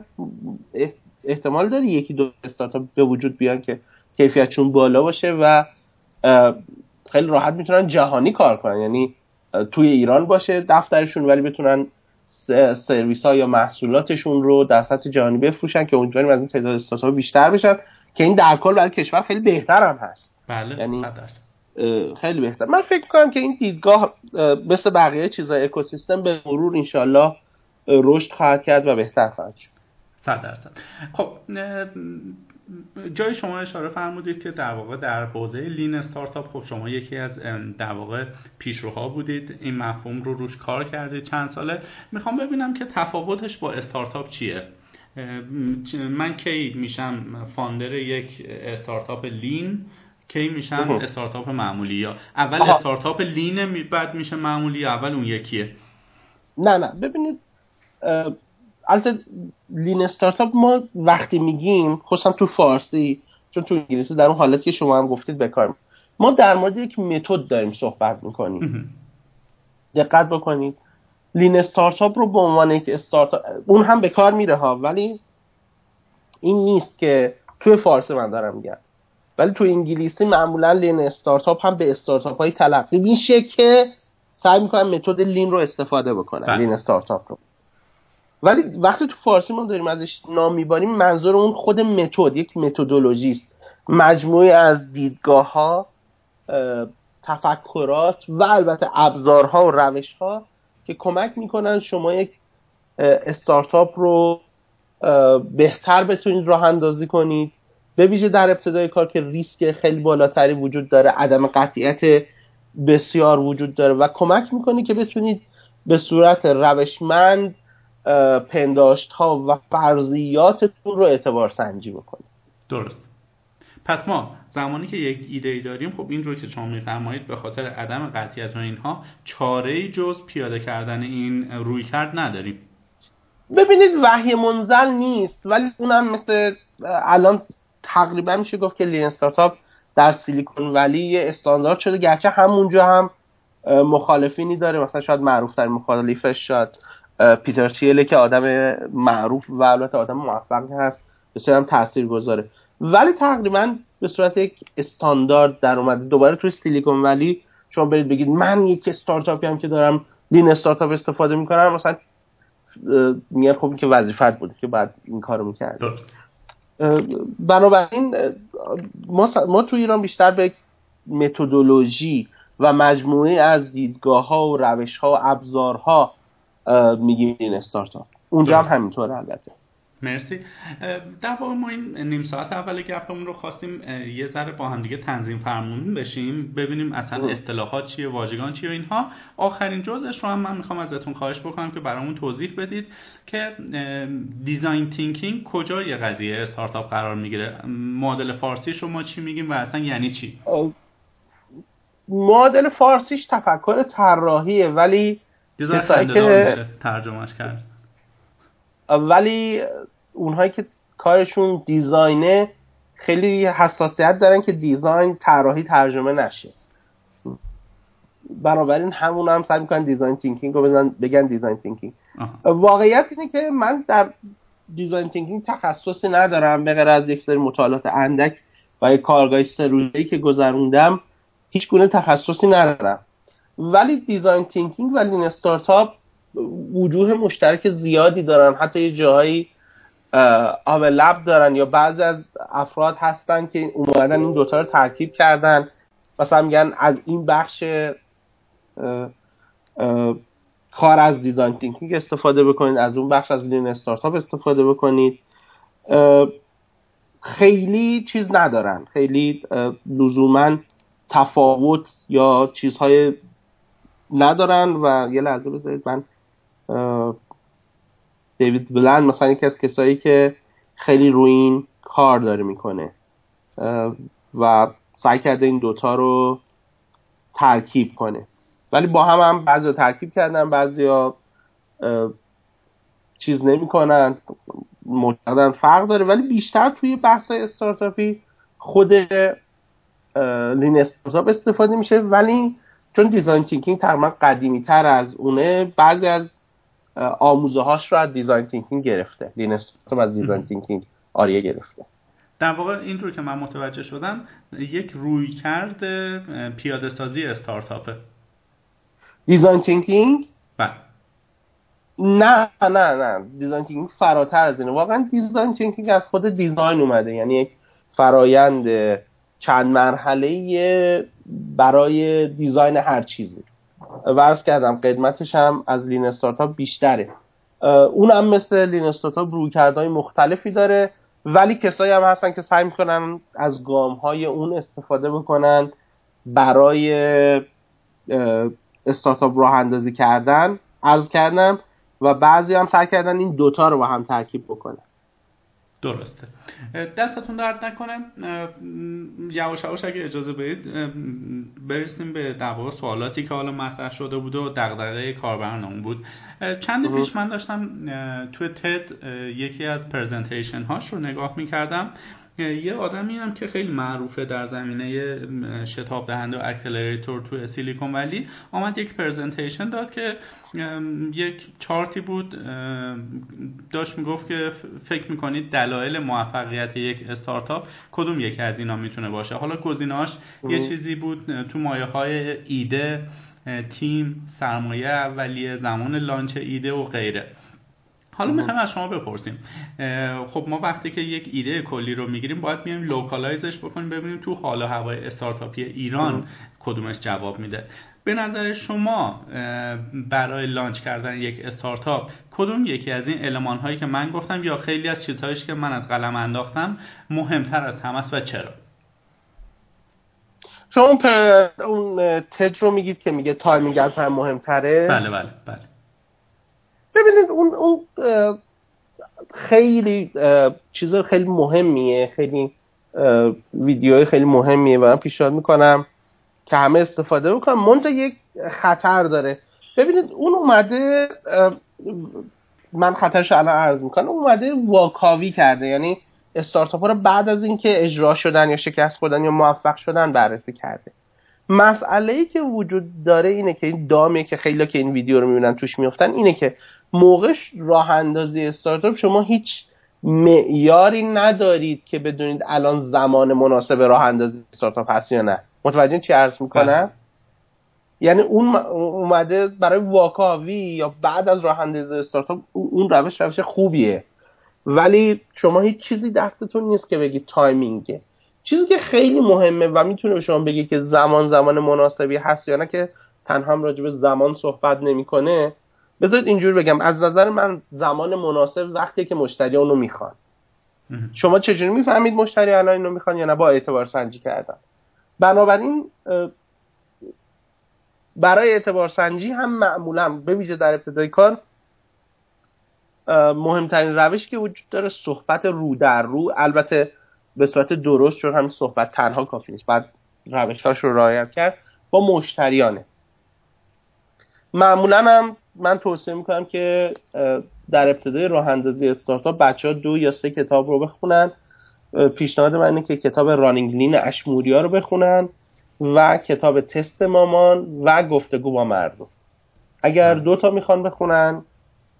احتمال داره یکی دو استارتاپ به وجود بیان که کیفیتشون بالا باشه و خیلی راحت می‌تونن جهانی کار کنن. یعنی توی ایران باشه دفترشون ولی بتونن سرویس ها یا محصولاتشون رو در سطح جهانی بفروشن که اونجوری از این تعداد استارتاپ بیشتر بشن که این در کل برای کشور خیلی بهتر هم هست. بله یعنی خیلی بهتر. من فکر کنم که این دیدگاه مثل بقیه چیزای اکوسیستم به مرور انشالله رشد خواهد کرد و بهتر خواهد شد. صد درصد خب جای شما اشاره فرمودید که در واقع در حوزه lean startup خب شما یکی از در واقع پیشروها بودید. این مفهوم رو روش کار کردید چند ساله. می‌خوام ببینم که تفاوتش با استارتاپ چیه؟ من کی میشم founder یک استارتاپ lean؟ کی میشم استارتاپ معمولی؟ یا اول آها. استارتاپ lean بعد میشه معمولی یا اول اون یکیه؟ نه نه. ببینید البته لین استارتاپ ما وقتی میگیم خصوصا تو فارسی چون تو انگلیسی در اون حالتی که شما هم گفتید بکار ما در مورد یک متد داریم صحبت می‌کنیم. دقت بکنید. لین استارتاپ رو به عنوان یک استارتاپ اون هم به کار میره ها ولی این نیست که توی فارسی من دارم میگم. ولی تو انگلیسی معمولا لین استارتاپ هم به استارتاپ های تلقی میشه که سعی می‌کنن متد لین رو استفاده بکنن بله. لین استارتاپ رو. ولی وقتی تو فارسی ما داریم ازش نام میباریم منظور اون خود متد یک متدولوژی است. مجموعه از دیدگاه ها تفکرات و البته ابزارها و روش ها که کمک می‌کنن شما یک استارتاپ رو بهتر بتونید راه اندازی کنید. به ویژه در ابتدای کار که ریسک خیلی بالاتری وجود داره عدم قطعیت بسیار وجود داره و کمک می‌کنه که بتونید به صورت روشمند پنداشت ها و فرضیاتتون رو اعتبار سنجی بکنید. درست. پس ما زمانی که یک ایده ای داریم خب این رو که شما میفرمایید به خاطر عدم قطعیت و اینها چاره جز پیاده کردن این روی کرد نداریم. ببینید وحی منزل نیست ولی اونم مثل الان تقریبا میشه گفت که لین استارتاپ در سیلیکون ولی یه استاندارد شده گرچه همونجا هم مخالفینی داره مثلا شاید معروف در مخالفش شاید پیتر چیله که آدم معروف و البته آدم موفقی هست بسیار هم تاثیر گذاره ولی تقریبا به صورت یک استاندارد در اومده. دوباره توی سیلیکون ولی شما برید بگید من یک استارتاپی هم که دارم لین استارتاپ استفاده می‌کنم مثلا میگن خب این که وظیفت بود که بعد این کارو می‌کرد. بنابراین ما, ما تو ایران بیشتر به متدولوژی و مجموعه از دیدگاه ها و روش ها و ابزارها میگیم این استارتاپ. اونجا هم همینطور البته. مرسی. در واقع ما این نیم ساعت اول گپمون رو خواستیم یه ذره با هم دیگه تنظیم فرمون بشیم ببینیم اصلا اصطلاحات چیه واژگان چیه و اینها. آخرین جزش رو هم من می‌خوام ازتون خواهش بکنم که برامون توضیح بدید که design thinking کجای قضیه استارتاپ قرار می‌گیره. مدل فارسی شما چی میگیم و اصلا یعنی چی؟ معادل فارسیش تفکر طراحیه ولی کسایی که ترجمهش کرد. ولی اونهایی که کارشون design ه خیلی حساسیت دارن که design طراحی ترجمه نشه. بنابراین همون هم سعی می‌کنن design thinking رو بزن بگن design thinking واقعیت اینه که من در design thinking تخصصی ندارم به غیر از یک سری مطالعات اندک و یک کارگاه سه که گذروندم. هیچ گونه تخصصی ندارم. ولی design thinking و lean startup وجوه مشترک زیادی دارن. حتی یه جاهایی overlap دارن یا بعضی از افراد هستن که اومدن این دوتا رو ترکیب کردن. مثلا میگن از این بخش کار از design thinking استفاده بکنید از اون بخش از lean startup استفاده بکنید. خیلی چیز ندارن. خیلی لزوما تفاوت یا چیزهای ندارن و یه لحظه بذارید من David Bland مثلا یکی از کسایی که خیلی روی این کار داره می‌کنه و سعی کرده این دوتا رو ترکیب کنه. ولی با هم هم بعضی ترکیب کردن بعضی چیز نمی‌کنن معتقدن فرق داره. ولی بیشتر توی بحث استارتاپی خود lean startup استفاده میشه. ولی چون design thinking تقریبا قدیمی تر از اونه بعضی از آموزه هاش رو از design thinking گرفته. lean startup از design thinking عاریه گرفته. در واقع اینطور که من متوجه شدم یک رویکرد پیاده سازی استارتاپه. design thinking؟ بله. نه نه نه. design thinking فراتر از اینه. واقعا design thinking از خود design اومده. یعنی یک فرایند چند مرحله برای design هر چیزی. عرض کردم قدمتش هم از lean startup بیشتره. اون هم مثل لین استارتاپ روی کردهای مختلفی داره ولی کسایی هم هستن که سعی می‌کنن از گام های اون استفاده بکنن برای استارتاپ راه اندازی کردن. از کردم و بعضی هم سعی کردن این دوتا رو با هم ترکیب بکنن. درسته. دستتون درد نکنه. یواش یواش اگه اجازه بدید برسیم به در سوالاتی که حالا مطرح شده بود و دغدغه کاربرانمون بود. چند پیش من داشتم توی TED یکی از presentation هاش رو نگاه می‌کردم. یه آدمی هم که خیلی معروفه در زمینه شتاب دهنده و accelerator تو سیلیکون ولی آمد یک presentation داد که یک چارتی بود داشت می‌گفت که فکر می‌کنید دلایل موفقیت یک استارتاپ کدوم یکی از اینا می‌تونه باشه؟ حالا گزینه‌هاش یه چیزی بود تو مایه های ایده تیم سرمایه اولیه زمان launch ایده و غیره. حالا می‌خوایم از شما بپرسیم. خب ما وقتی که یک ایده کلی رو می‌گیریم باید میایم localize ش بکنیم ببینیم تو حال و هوای استارتاپی ایران کدومش جواب میده. به نظر شما برای launch کردن یک استارتاپ کدوم یکی از این المان هایی که من گفتم یا خیلی از چیزهایش که من از قلم انداختم مهمتر از همه و چرا؟ شما اون تد رو میگید که میگه timing از همه مهمتره. بله بله بله. ببینید اون اون خیلی چیز خیلی مهمیه خیلی ویدیوهای خیلی مهمیه و من پیشنهاد می‌کنم که همه استفاده بکنم. منتها یک خطر داره. ببینید اون اومده من خطرش الان عرض می‌کنم اومده واکاوی کرده. یعنی استارتاپ رو بعد از اینکه اجرا شدن یا شکست خوردن یا موفق شدن بررسی کرده. مسئله ای که وجود داره اینه که این دامیه که خیلی که این ویدیو رو می‌بینن توش میفتن اینه که موقع راه اندازی استارتاپ شما هیچ معیاری ندارید که بدونید الان زمان مناسب راه اندازی استارتاپ هست یا نه. متوجه چی عرض می‌کنم. یعنی اون اومده برای واکاوی یا بعد از راه اندازی استارتاپ اون روش روش خوبیه. ولی شما هیچ چیزی دستتون نیست که بگید تایمینگه. چیزی که خیلی مهمه و می‌تونه به شما بگی که زمان زمان مناسبی هست یا نه که تنها هم راجع به زمان صحبت نمی‌کنه بذارید اینجور بگم از نظر من زمان مناسب وقتی که مشتری اونو می‌خوان. شما چجوری می‌فهمید مشتری الان اینو می‌خوان یا نه؟ با اعتبار سنجی کردن. بنابراین برای اعتبار سنجی هم معمولا به ویژه در ابتدای کار مهمترین روشی که وجود داره صحبت رو در رو. البته به صورت درست چون همین صحبت تنها کافی نیست. بعد روشهاش رو رعایت کرد با مشتریانه. معمولا هم من توصیه می‌کنم که در ابتدای راه اندازی استارتاپ بچه ها دو یا سه کتاب رو بخونن. پیشنهاد من اینه که کتاب رانینگ لین اشموریا رو بخونن و کتاب تست مامان و گفتگو با مردم اگر دو تا می‌خوان بخونن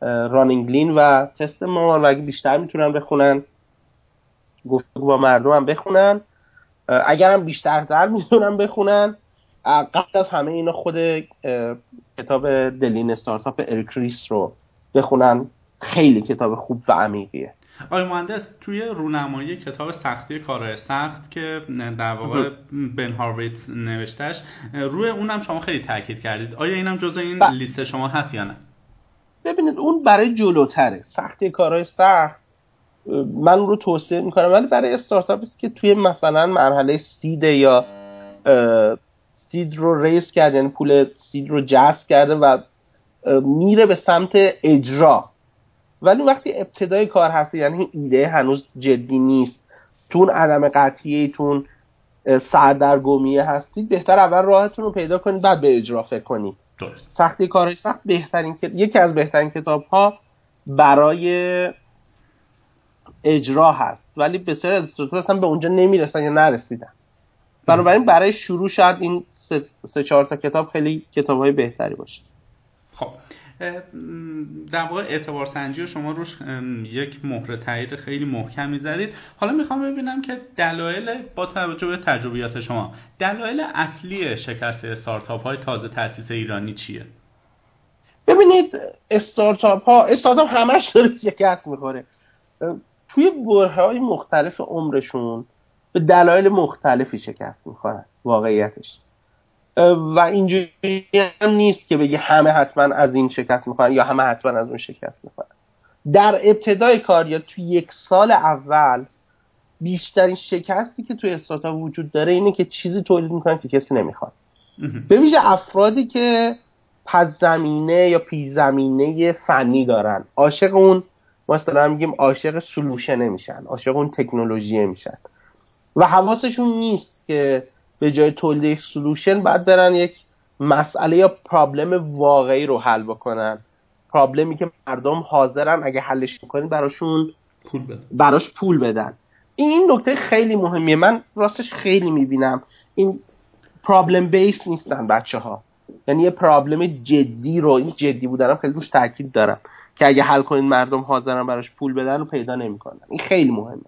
Running Lean و تست مامان و اگه بیشتر می‌تونن بخونن گفتگو با مردم هم بخونن. اگر هم بیشتر در می‌تونن بخونن قبل از همه اینا خود کتاب The Lean Startup اریک ریس رو بخونن. خیلی کتاب خوب و عمیقیه. آقای مهندس توی رونمایی کتاب سختی کارهای سخت که در واقع بن هارویت نوشتش روی اونم شما خیلی تاکید کردید. آیا اینم جزء این ب... لیست شما هست یا نه؟ ببینید اون برای جلوتره. سختی کارهای سخت من رو توصیه می‌کنم. ولی برای استارتاپ است که توی مثلا مرحله سید یا سید رو ریس کرده یعنی پول سید رو جذب کرده و میره به سمت اجرا. ولی وقتی ابتدای کار هستی یعنی ایده هنوز جدی نیست. تون عدم قطعیه تون سردرگمیه هستید بهتر اول راهتون رو پیدا کنید بعد به اجرا فکر کنید. سختی کارش سخت بهترین یکی از بهترین کتاب ها برای اجرا هست. ولی بسیار از اصلا به اونجا نمی‌رسن یا نرسیدن. بنابراین برای شروع شاید این سه, سه چهار تا کتاب خیلی کتاب های بهتری باشه. خب در واقع اعتبار سنجی رو شما روش یک مهر تایید خیلی محکمی زدید حالا می‌خوام ببینم که دلایل با توجه به تجربیات شما دلایل اصلی شکست استارتاپ های تازه تاسیس ایرانی چیه؟ ببینید استارتاپ ها استارتاپ همش داره شکست می‌خوره. توی بره های مختلف عمرشون به دلایل مختلفی شکست می‌خورن واقعیتش. و اینجوری هم نیست که بگه همه حتما از این شکست می‌خورن یا همه حتما از اون شکست می‌خورن. در ابتدای کار یا توی یک سال اول بیشترین شکستی که توی استارتاپ وجود داره اینه که چیزی تولید می‌کنن که کسی نمی‌خواد. به ویژه افرادی که پس زمینه یا پی زمینه فنی دارن. عاشق اون مثلا میگیم عاشق solution نمیشن عاشق اون تکنولوژی میشن. و حواسشون نیست که به جای تولید solution باید برن یک مسئله یا problem واقعی رو حل بکنن. پرابلمی که مردم حاضرن اگه حلش می‌کنین براشون پول بدن. براش پول بدن. این نکته خیلی مهمیه. من راستش خیلی می‌بینم. این پرابلم بیس نیستن بچه ها یعنی یه پرابلم جدی رو این جدی بودنم خیلی روش تاکید دارم. که اگه حل کنین مردم حاضرن براش پول بدن رو پیدا نمی‌کنن. این خیلی مهمه.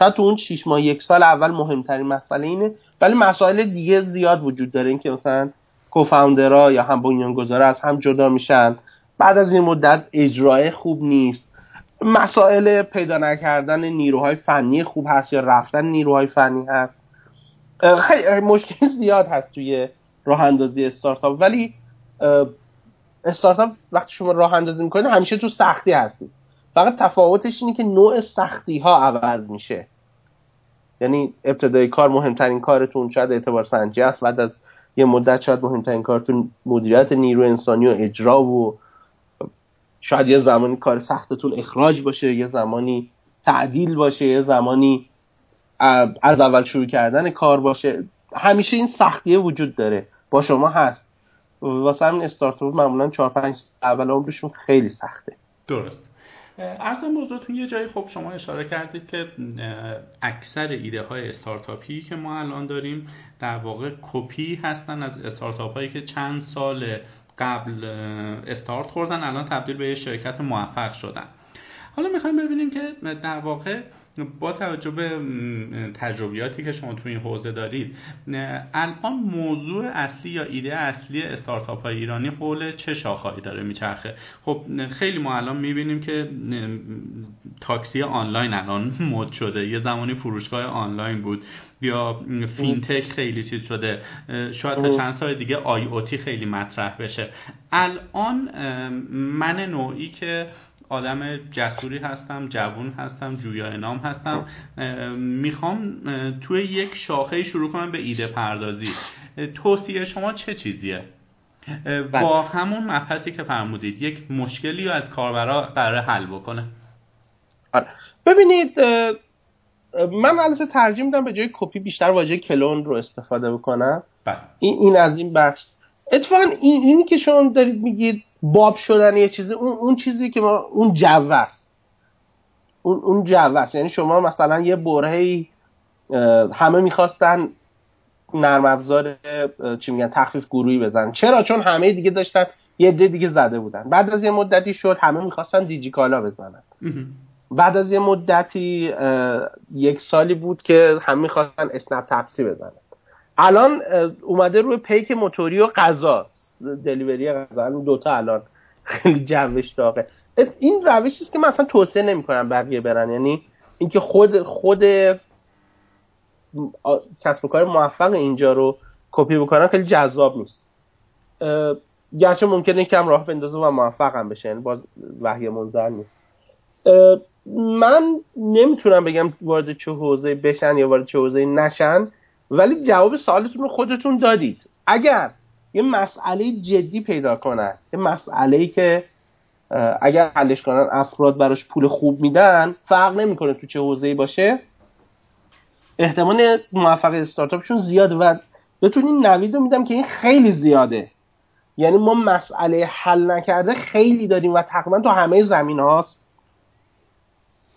شاید تو اون 6 ماه یک سال اول مهمترین مسئله اینه. ولی مسائل دیگه زیاد وجود داره. اینکه مثلا کوفاوندرها یا هم بنیانگذارا از هم جدا میشن. بعد از این مدت اجرای خوب نیست. مسائل پیدا نکردن نیروهای فنی خوب هست یا رفتن نیروهای فنی هست. خیلی مشکل زیاد هست توی راه اندازی استارتاپ. ولی استارتاپ وقتی شما راه اندازی می‌کنید همیشه تو سختی هستید. فقط تفاوتش اینه که نوع سختی ها عوض میشه. یعنی ابتدای کار مهمترین کارتون شاید اعتبار سنجی است. بعد از یه مدت شاید مهمترین کارتون مدیریت نیرو انسانی و اجرا و شاید یه زمانی کار سختتون اخراج باشه یه زمانی تعدیل باشه یه زمانی از اول شروع کردن کار باشه. همیشه این سختیه وجود داره. با شما هست. واسه همین استارتاپ معمولا 4 5 اول عمرشون خیلی سخته. درست. ارزم موضوعتون یه جایی خب شما اشاره کردید که اکثر ایده های استارتاپی که ما الان داریم در واقع کپی هستن از استارتاپ هایی که چند سال قبل استارت خوردن الان تبدیل به یه شرکت موفق شدن. حالا می‌خوایم ببینیم که در واقع با توجه به تجربیاتی که شما تو این حوزه دارید الان موضوع اصلی یا ایده اصلی استارتاپ های ایرانی حول چه شاخهایی داره میچرخه؟ خب خیلی ما الان می‌بینیم که تاکسی آنلاین الان مد شده. یه زمانی فروشگاه آنلاین بود یا فینتک خیلی چیز شده. شاید تا چند سال دیگه IoT خیلی مطرح بشه. الان من نوعی که آدم جسوری هستم جوون هستم جویای نام هستم. می‌خوام توی یک شاخه شروع کنم به ایده پردازی. توصیه شما چه چیزیه؟ با بله. همون مبحثی که فرمودید یک مشکلی رو از کاربرا قرار حل بکنه. آره. ببینید من البته ترجیح میدم به جای کپی بیشتر واژه کلون رو استفاده بکنم. بله. این, این از این بخش. اتفاقا این اینی که شما دارید میگید باب شدن یه چیزی اون, اون چیزی که ما اون جو است. اون اون جو است. یعنی شما مثلا یه برهی همه می‌خواستن نرم افزار چی میگن تخفیف گروهی بزنن. چرا؟ چون همه دیگه داشتن یه عده دیگه زده بودن. بعد از یه مدتی شد همه می‌خواستن دیجیکالا بزنن. بعد از یه مدتی یک سالی بود که همه می‌خواستن اسنپ تپسی بزنن. الان اومده روی پیک موتوری و غذا. دلیوری غذا دوتا الان خیلی جوش داغه. این روشی است که من اصلا توصیه نمی‌کنم بقیه برن. یعنی اینکه خود خود کسب و کار موفق اینجا رو کپی بکنن خیلی جذاب نیست. گرچه ممکنه کم راه بندازه و موفق هم بشه یعنی باز وحی منظر نیست. من نمی‌تونم بگم وارد چه حوزه بشن یا وارد چه حوزه نشن ولی جواب سوالتون رو خودتون دادید. اگر یه مسئله جدی پیدا کنن. یه مسئله ای که اگر حلش کنن افراد براش پول خوب میدن فرق نمی‌کنه تو چه حوزه‌ای باشه. احتمال موفق استارتاپشون زیاده و بهتون این نوید رو میدم که این خیلی زیاده. یعنی ما مسئله حل نکرده خیلی داریم و تقریبا تو همه زمین هاست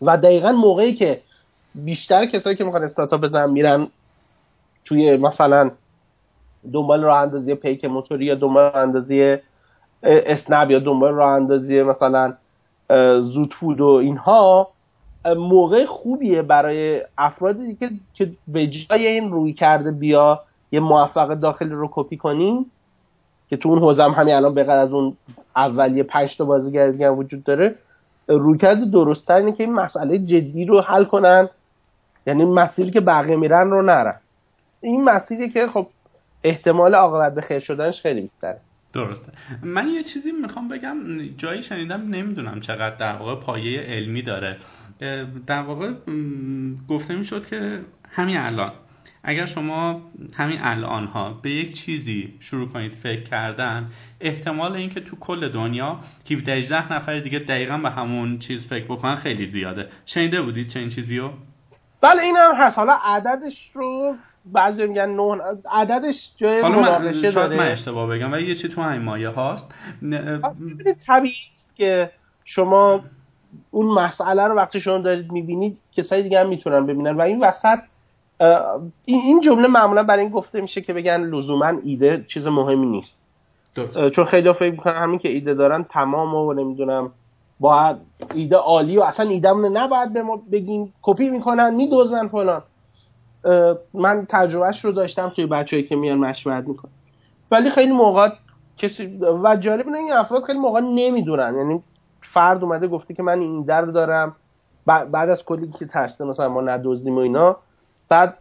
و دقیقا موقعی که بیشتر کسایی که می‌خوان استارتاپ بزنن میرن توی مثلا دنبال راه اندازی پیک موتوری یا دنبال راه اندازی اسنب یا دنبال راه اندازی مثلا زود فود و اینها موقع خوبیه برای افرادی که که به جای این روی کرده بیا یه موفق داخلی رو کپی کنیم که تو اون حوزه هم همین الان بغیر از اون اولیه پنج تا بازیگر دیگه وجود داره رویکرد درستتر اینه که این مسئله جدی رو حل کنن. یعنی مسیری که بقیه میرن رو نرن. این مسیری که خب احتمال عاقبت به خیر شدنش خیلی بیشتره. درسته. من یه چیزی می‌خوام بگم جایی شنیدم نمی‌دونم چقدر در واقع پایه علمی داره. در واقع گفته می‌شد که همین الان اگر شما همین الان ها به یک چیزی شروع کنید فکر کردن احتمال اینکه تو کل دنیا 17 18 نفر دیگه دقیقا به همون چیز فکر بکنن خیلی زیاده. شنیده بودید چه این چیزی رو بله این هم هست. حالا عددش رو بعضی میگن نه عددش جای مناقشه داره. من اشتباه بگم ولی یه چی تو همین مایه هاست. طبیعی که شما اون مسئله رو وقتی شما دارید می‌بینید کسایی دیگه هم می‌تونن ببینن. و این وسط این جمله معمولا برای این گفته میشه که بگن لزوما ایده چیز مهمی نیست. چون خیلی فکر می‌کنن همین که ایده دارن تمام و نمی‌دونم باید ایده عالی و اصلا ایدهمونه نباید به ما بگیم کپی می‌کنن میدوزن فلان. من تجربهش رو داشتم توی بچه‌ای که میان مشورت می‌کنن. ولی خیلی موقع کسی و جالب اینه این افراد خیلی موقع نمی‌دونن. یعنی فرد اومده گفته که من این رو دارم. بعد از کلی که ترسته مثلا ما ندوزیم و اینا. بعد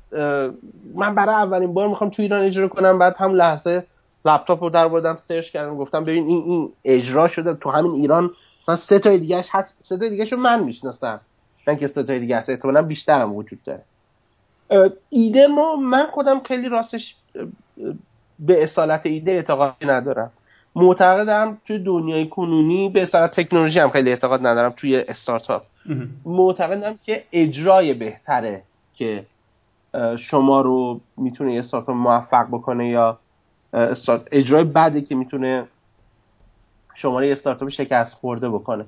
من برای اولین بار می‌خوام تو ایران اجرا کنم. بعد هم لحظه لپتاپ رو در بردم سرچ کردم گفتم ببین این این اجرا شده تو همین ایران. مثلا سه تا دیگهش هست سه تا دیگهشو من می‌شناسم. نه که سه تا دیگه هست. بیشترم وجود داره. ایده ما من خودم خیلی راستش به اصالت ایده اعتقادی ندارم. معتقدم توی دنیای کنونی به اصالت تکنولوژی هم خیلی اعتقاد ندارم توی استارتاپ. معتقدم که اجرای بهتره که شما رو می‌تونه یه استارتاپ موفق بکنه یا اجرای بعدی که می‌تونه شما رو یه استارتاپ شکست خورده بکنه.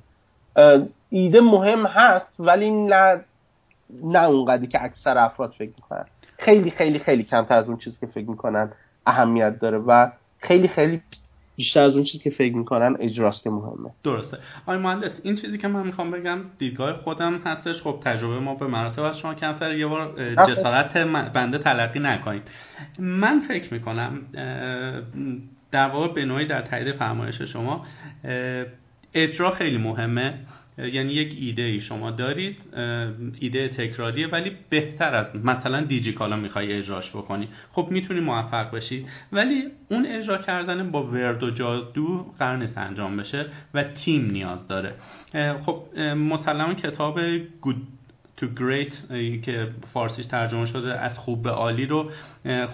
ایده مهم هست ولی نه نه اونقدری که اکثر افراد فکر می‌کنن. خیلی خیلی خیلی کمتر از اون چیزی که فکر می‌کنن اهمیت داره و خیلی خیلی بیشتر از اون چیزی که فکر می‌کنن اجراست که مهمه. درسته. آقای مهندس این چیزی که من می‌خوام بگم دیدگاه خودم هستش. خب تجربه ما به مراتب از شما کمتر. یه بار جسارت بنده تلقی نکنید. من فکر می‌کنم در واقع به نوعی در تایید فرمایش شما اجرا خیلی مهمه. یعنی یک ایده ای شما دارید ایده تکراریه ولی بهتر از مثلا دیجیکالا می‌خوای اجراش بکنی. خب می‌تونی موفق بشی ولی اون اجرا کردن با ورد و جادو قرار انجام بشه و تیم نیاز داره. خب مسلما کتاب گود تو گریت که فارسیش ترجمه شده از خوب به عالی رو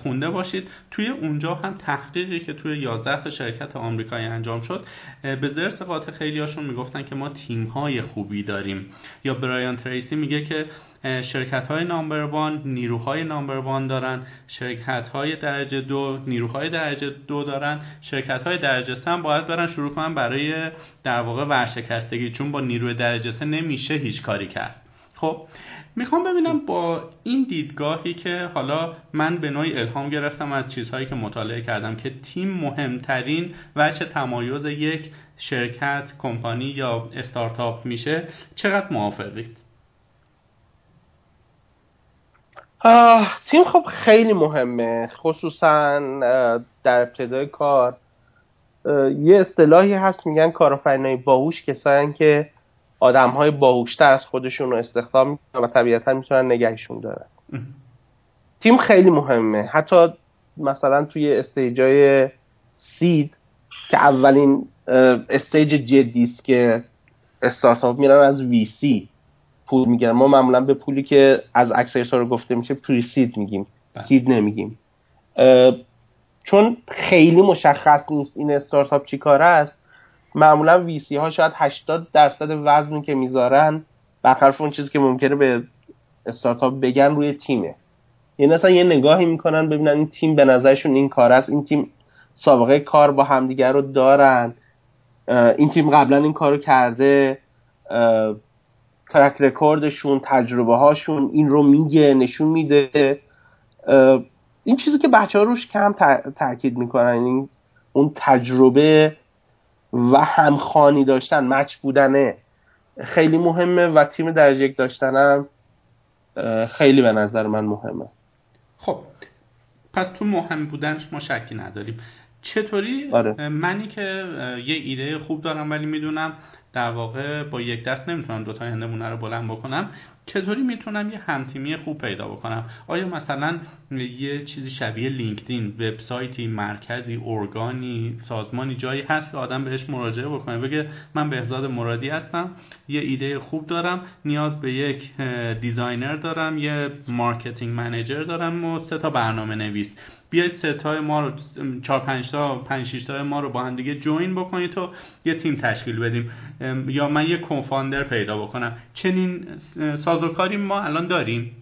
خونده باشید. توی اونجا هم تحقیقی که توی 11 تا شرکت آمریکایی انجام شد به زرس قاطع خیلی هاشون می‌گفتن که ما تیم های خوبی داریم. یا برایان تریسی میگه که شرکت های نامبروان نیروهای نامبروان دارن شرکت های درجه دو نیروهای درجه دو دارن شرکت های درجه سه باید برن شروع کنن برای در واقع ورشکستگی چون با نیروی درجه سه نمیشه هیچ کاری کرد. خب می‌خوام ببینم با این دیدگاهی که حالا من به نوعی الهام گرفتم از چیزهایی که مطالعه کردم که تیم مهمترین وجه تمایز یک شرکت کمپانی یا استارتاپ میشه چقدر موافقید تیم خب خیلی مهمه خصوصا در ابتدای کار. یه اصطلاحی هست میگن کارآفرینای باهوش کسایی که آدم های باهوشتر از خودشون رو استخدام می‌کنن و طبیعتا می‌تونن نگهشون دارن. تیم خیلی مهمه. حتی مثلا توی stage ای seed که اولین stage جدی است که استارتاپ میرن از VC. پول می‌گیرن. ما معمولا به پولی که از accelerator گرفته میشه pre-seed میگیم. بله. سید نمیگیم. چون خیلی مشخص نیست این استارتاپ چی کار است. معمولا ویسی ها شاید 80 درصد وزنی که می‌ذارن برخلاف اون چیزی که ممکنه به استارتاپ بگن روی تیمه. یعنی اصلا یه نگاهی می‌کنن ببینن این تیم به نظرشون این کار است این تیم سابقه کار با همدیگر رو دارن. این تیم قبلا این کارو کرده. ترک رکوردشون تجربه هاشون این رو میگه نشون میده. این چیزی که بچه ها روش کم تاکید می‌کنن این یعنی اون تجربه و همخانی داشتن مچ بودنه. خیلی مهمه و تیم درجه یک داشتنم خیلی به نظر من مهمه. خب پس تو مهم بودنش ما شکی نداریم. چطوری؟ آره. منی که یه ایده خوب دارم ولی می‌دونم در واقع با یک دست نمی‌تونم دوتا هندونه رو بلند بکنم. چطوری می‌تونم یه همتیمی خوب پیدا بکنم؟ آیا مثلا یه چیزی شبیه لینکدین وبسایتی مرکزی ارگانی سازمانی جایی هست که آدم بهش مراجعه بکنه بگه من بهزاد مرادی هستم یه ایده خوب دارم نیاز به یک designer دارم یه marketing manager دارم و سه تا برنامه نویس بیاید ستای ما رو چهار پنج تا پنج شش تا ما رو با هم دیگه join بکنید و یه تیم تشکیل بدیم. یا من یه co-founder پیدا بکنم. چنین سازوکاری ما الان داریم.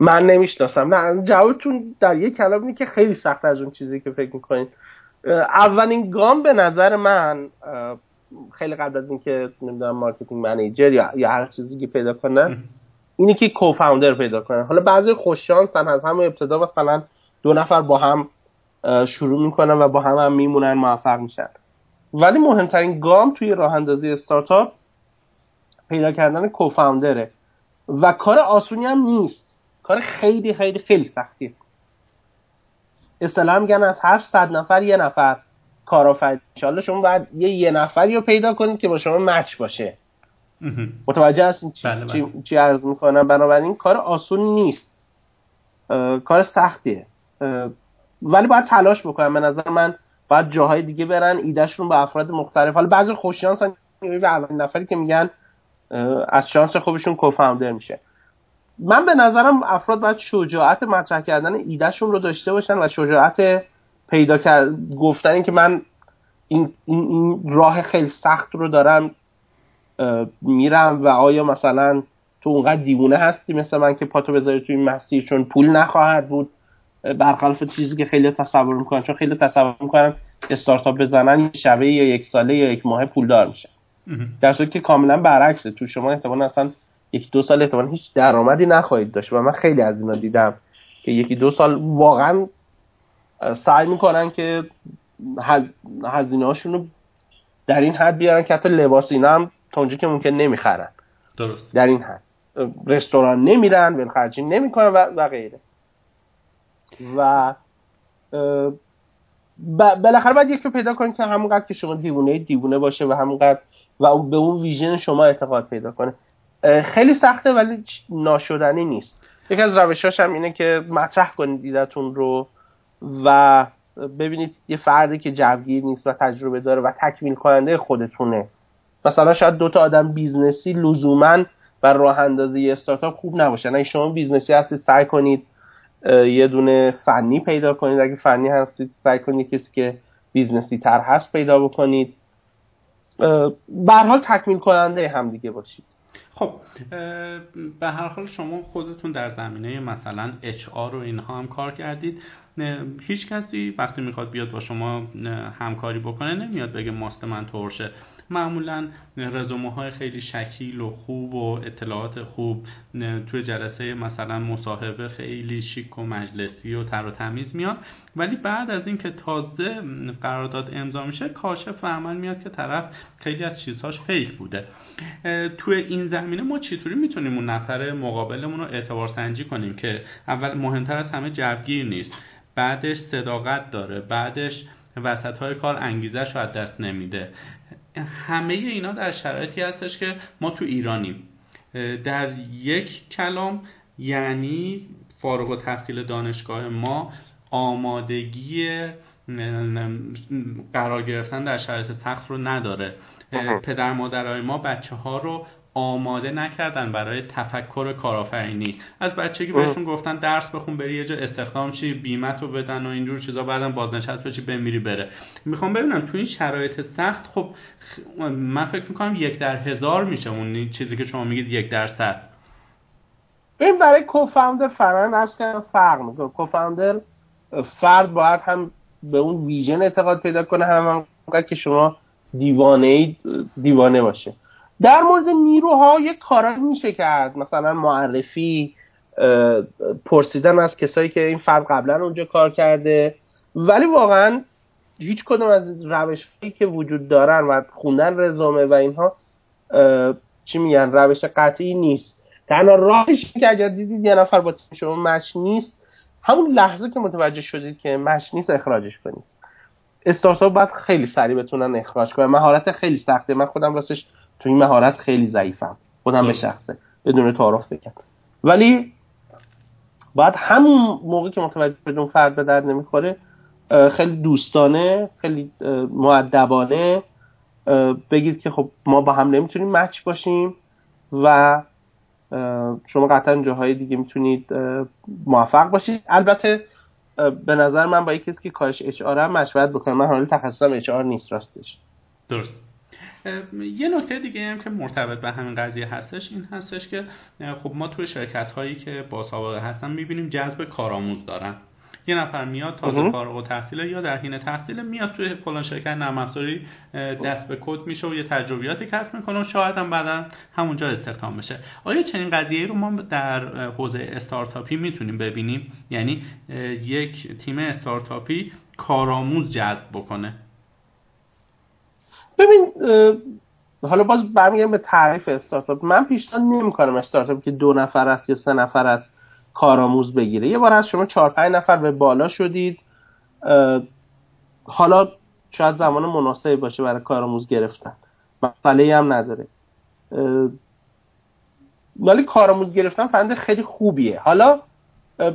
من نمی‌شناسم. نه جوابتون در یه کلام که خیلی سخت از اون چیزی که فکر می‌کنید اولین گام به نظر من خیلی قبل از اینکه نمی‌دونم marketing manager یا یا هر چیزی که پیدا کنن اینه که کوفاندر پیدا کنن. حالا بعضی خوششانسن از همه ابتدا مثلا دو نفر با هم شروع می‌کنن و با هم هم میمونن موفق میشن. ولی مهمترین گام توی راه اندازی استارتاپ پیدا کردن کوفاندره و کار آسونی هم نیست. کار خیلی خیلی خیلی سختیه. اصطلاح میگن از هر صد نفر یه نفر کارآفرین. انشالله شما باید یه یه نفری رو پیدا کنید که با شما مچ باشه. متوجه هستین چی, بله بله. چی عرض می‌کنم؟ بنابراین کار آسون نیست. کار سختیه. ولی باید تلاش بکنم. به نظر من باید جاهای دیگه برن ایدهشون با افراد مختلف. حالا بعضی خوششانس به اولین نفری که میگن از شانس خوبشون کوفاندر میشه. من به نظرم افراد باید شجاعت مطرح کردن ایدهشون رو داشته باشن و شجاعت پیدا کرد گفتن که من این, این, این راه خیلی سخت رو دارم میرم و آیا مثلا تو اونقدر دیوونه هستی مثل من که پاتو بذاری توی این مسیر چون پول نخواهد بود؟ برخلاف چیزی که خیلی تصور می‌کنن چون خیلی تصور می‌کنن استارتاپ بزنن شبه یا یک ساله یا یک ماه پولدار میشن. در صورتی که کاملا برعکسه. تو شما احتمالا اصلا یک دو سال احتمالا هیچ درآمدی نخواهید داشت و من خیلی از اینا دیدم که یکی دو سال واقعا سعی می‌کنن که هزینه هاشون رو در این حد بیارن که حتی لباس اینا هم تا اونجا که ممکن نمی‌خرن. درست. در این حد. رستوران نمیرن ولخرجی نمی‌کنن و, و غیره. و بالاخره باید یک رو پیدا کنید که همونقدر که شما دیوونه دیوونه باشه و همونقدر و به اون ویژن شما اعتقاد پیدا کنه. خیلی سخته ولی ناشدنی نیست. یکی از روشاش هم اینه که مطرح کنید ایده‌تون رو و ببینید یه فردی که جوگیر نیست و تجربه داره و تکمیل کننده خودتونه. مثلا شاید دوتا آدم business ی لزوما برای راه اندازی استارتاپ خوب نباشن اگه شما business ی هستید سعی کنید یه دونه فنی پیدا کنید. اگه فنی هستید سعی کنید کسی که business ی تر هست پیدا بکنید. به حال تکمیل کننده هم دیگه باشید. خب به هر حال شما خودتون در زمینه مثلا اچ آر و اینها هم کار کردید. هیچ کسی وقتی می‌خواد بیاد با شما همکاری بکنه نمیاد بگه ماست من ترشه. معمولا رزومه های خیلی شکیل و خوب و اطلاعات خوب توی جلسه مثلا مصاحبه خیلی شیک و مجلسی و تر و تمیز میاد. ولی بعد از اینکه تازه قرارداد امضا میشه کاشف عمل میاد که طرف خیلی از چیزهاش فیک بوده. توی این زمینه ما چطوری می‌تونیم اون نفر مقابلمون رو اعتبار سنجی کنیم که اول مهمتر از همه جوگیر نیست بعدش صداقت داره بعدش وسط های کار انگیزش رو از دست نمیده. همه اینا در شرایطی هستش که ما تو ایرانیم. در یک کلام یعنی فارغ و تحصیل دانشگاه ما آمادگی قرار گرفتن در شرایط سخت رو نداره. پدر مادرای ما بچه ها رو آماده نکردن برای تفکر کارآفرینی. از بچگی بهشون گفتن درس بخون بری یه جا استخدام چی بیمت رو بدن و اینجور چیزا بعدم بازنشست بشی بمیری بره. می‌خوام ببینم تو این شرایط سخت خب من فکر می‌کنم یک در هزار میشه اون چیزی که شما میگید یک در صد. این برای کوفاندر فران از که فرق می‌کنه. کوفاندر فرد باید هم به اون ویژن اعتقاد پیدا کنه هم, هم که شما دیوانه دیوانه باشه. در مورد نیروها یک کارایی میشه کرد. مثلا معرفی پرسیدن از کسایی که این فرد قبلا اونجا کار کرده. ولی واقعا هیچ کدوم از روش هایی که وجود دارن و خوندن رزومه و اینها چی میگن روش قطعی نیست. تنها راهش که اگر دیدید یه نفر با شما مش نیست همون لحظه که متوجه شدید که مش نیست اخراجش کنید. استارتاپ باید خیلی سریع بتونن اخراج کنن. مهارت خیلی سخته. من خودم راستش تو این مهارت خیلی ضعیفم. خودم به شخصه. بدون تعارف بکن ولی باید همون موقع که متوجه بدون فرد به درد نمی‌خوره خیلی دوستانه خیلی معدبانه بگید که خب ما با هم نمی‌تونیم مچ باشیم و شما قطعا جاهای دیگه می‌تونید موفق باشید. البته به نظر من با یکی که کارش اچ آر مشورت بکنم. من حالا تخصصم اچ آر نیست راستش. درست. یه نکته دیگه هم که مرتبط به همین قضیه هستش این هستش که خب ما توی شرکت هایی که با سابقه هستن می‌بینیم جذب کارآموز دارن. یه نفر میاد تازه فارغ و تحصیل یا در حین تحصیل میاد توی فلان شرکت نرم افزاری دست به کد میشه و یه تجربیاتی کسب می‌کنه و شاید هم بعدا همونجا استخدام بشه. آیا چنین قضیه رو ما در حوزه استارتاپی می‌تونیم ببینیم؟ یعنی یک تیم استارتاپی کارآموز جذب بکنه. ببین حالا باز برمیگردم به تعریف استارتاپ. من پیشنهاد نمی‌کنم استارتاپ که دو نفر است یا سه نفر است کارآموز بگیره. یه بار از شما چهار پنج نفر به بالا شدید. حالا شاید زمان مناسبی باشه برای کارآموز گرفتن. مسئله هم نداره. ولی کارآموز گرفتن فنده خیلی خوبیه. حالا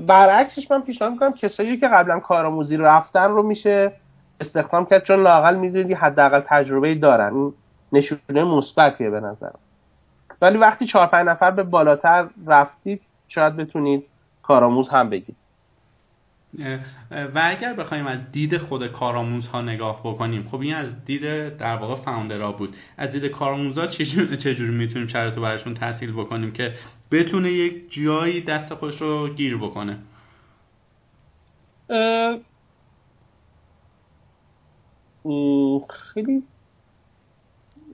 برعکسش من پیشنهاد می‌کنم کسایی که قبلا کارآموزی رفتن رو میشه استخدام کرد چون لاقل می‌دونی حداقل تجربه دارن. این نشونه مثبتیه به نظرم. ولی وقتی چهار پنج نفر به بالاتر رفتید شاید بتونید کارآموز هم بگید. و اگر بخوایم از دید خود کارآموز ها نگاه بکنیم خب این از دید در واقع فاوندرها بود. از دید کارآموز ها چجوری می‌تونیم شرط براشون تحصیل بکنیم که بتونه یک جایی دست خودش رو گیر بکنه؟ خیلی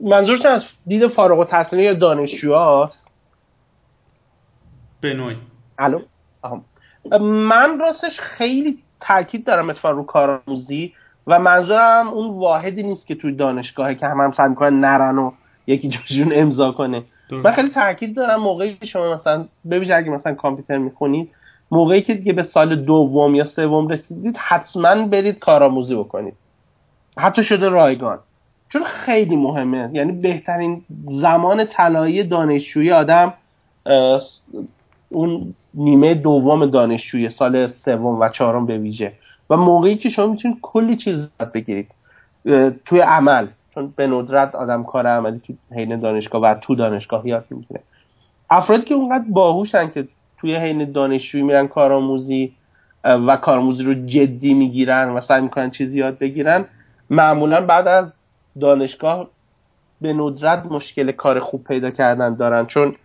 منظورت از دید فارغ التحصیلی یا دانشجو هست به نوعی. الو؟ من راستش خیلی تاکید دارم اتفاق رو کارآموزی و منظورم اون واحدی نیست که توی دانشگاهه که هم هم سعی می‌کنن نرن و یکی جاشون امضا کنه. من خیلی تاکید دارم موقعی که شما مثلا ببینید اگه مثلا کامپیوتر می‌خونید موقعی که دیگه به سال دوم یا سوم رسیدید حتما برید کارآموزی بکنید. حتی شده رایگان. چون خیلی مهمه. یعنی بهترین زمان طلایی دانشجویی آدم اون نیمه دوم دانشجویی سال سوم و چهارم به ویژه. و موقعی که شما می‌تونید کلی چیز یاد بگیرید. توی عمل. چون به ندرت آدم کار عملی تو حین دانشگاه و تو دانشگاه یاد می‌گیره. افرادی که اونقدر باهوشن که توی حین دانشجویی میرن کارآموزی و کارآموزی رو جدی می‌گیرن و سعی می‌کنن چیزی یاد بگیرن معمولا بعد از دانشگاه به ندرت مشکل کار خوب پیدا کردن دارن. چون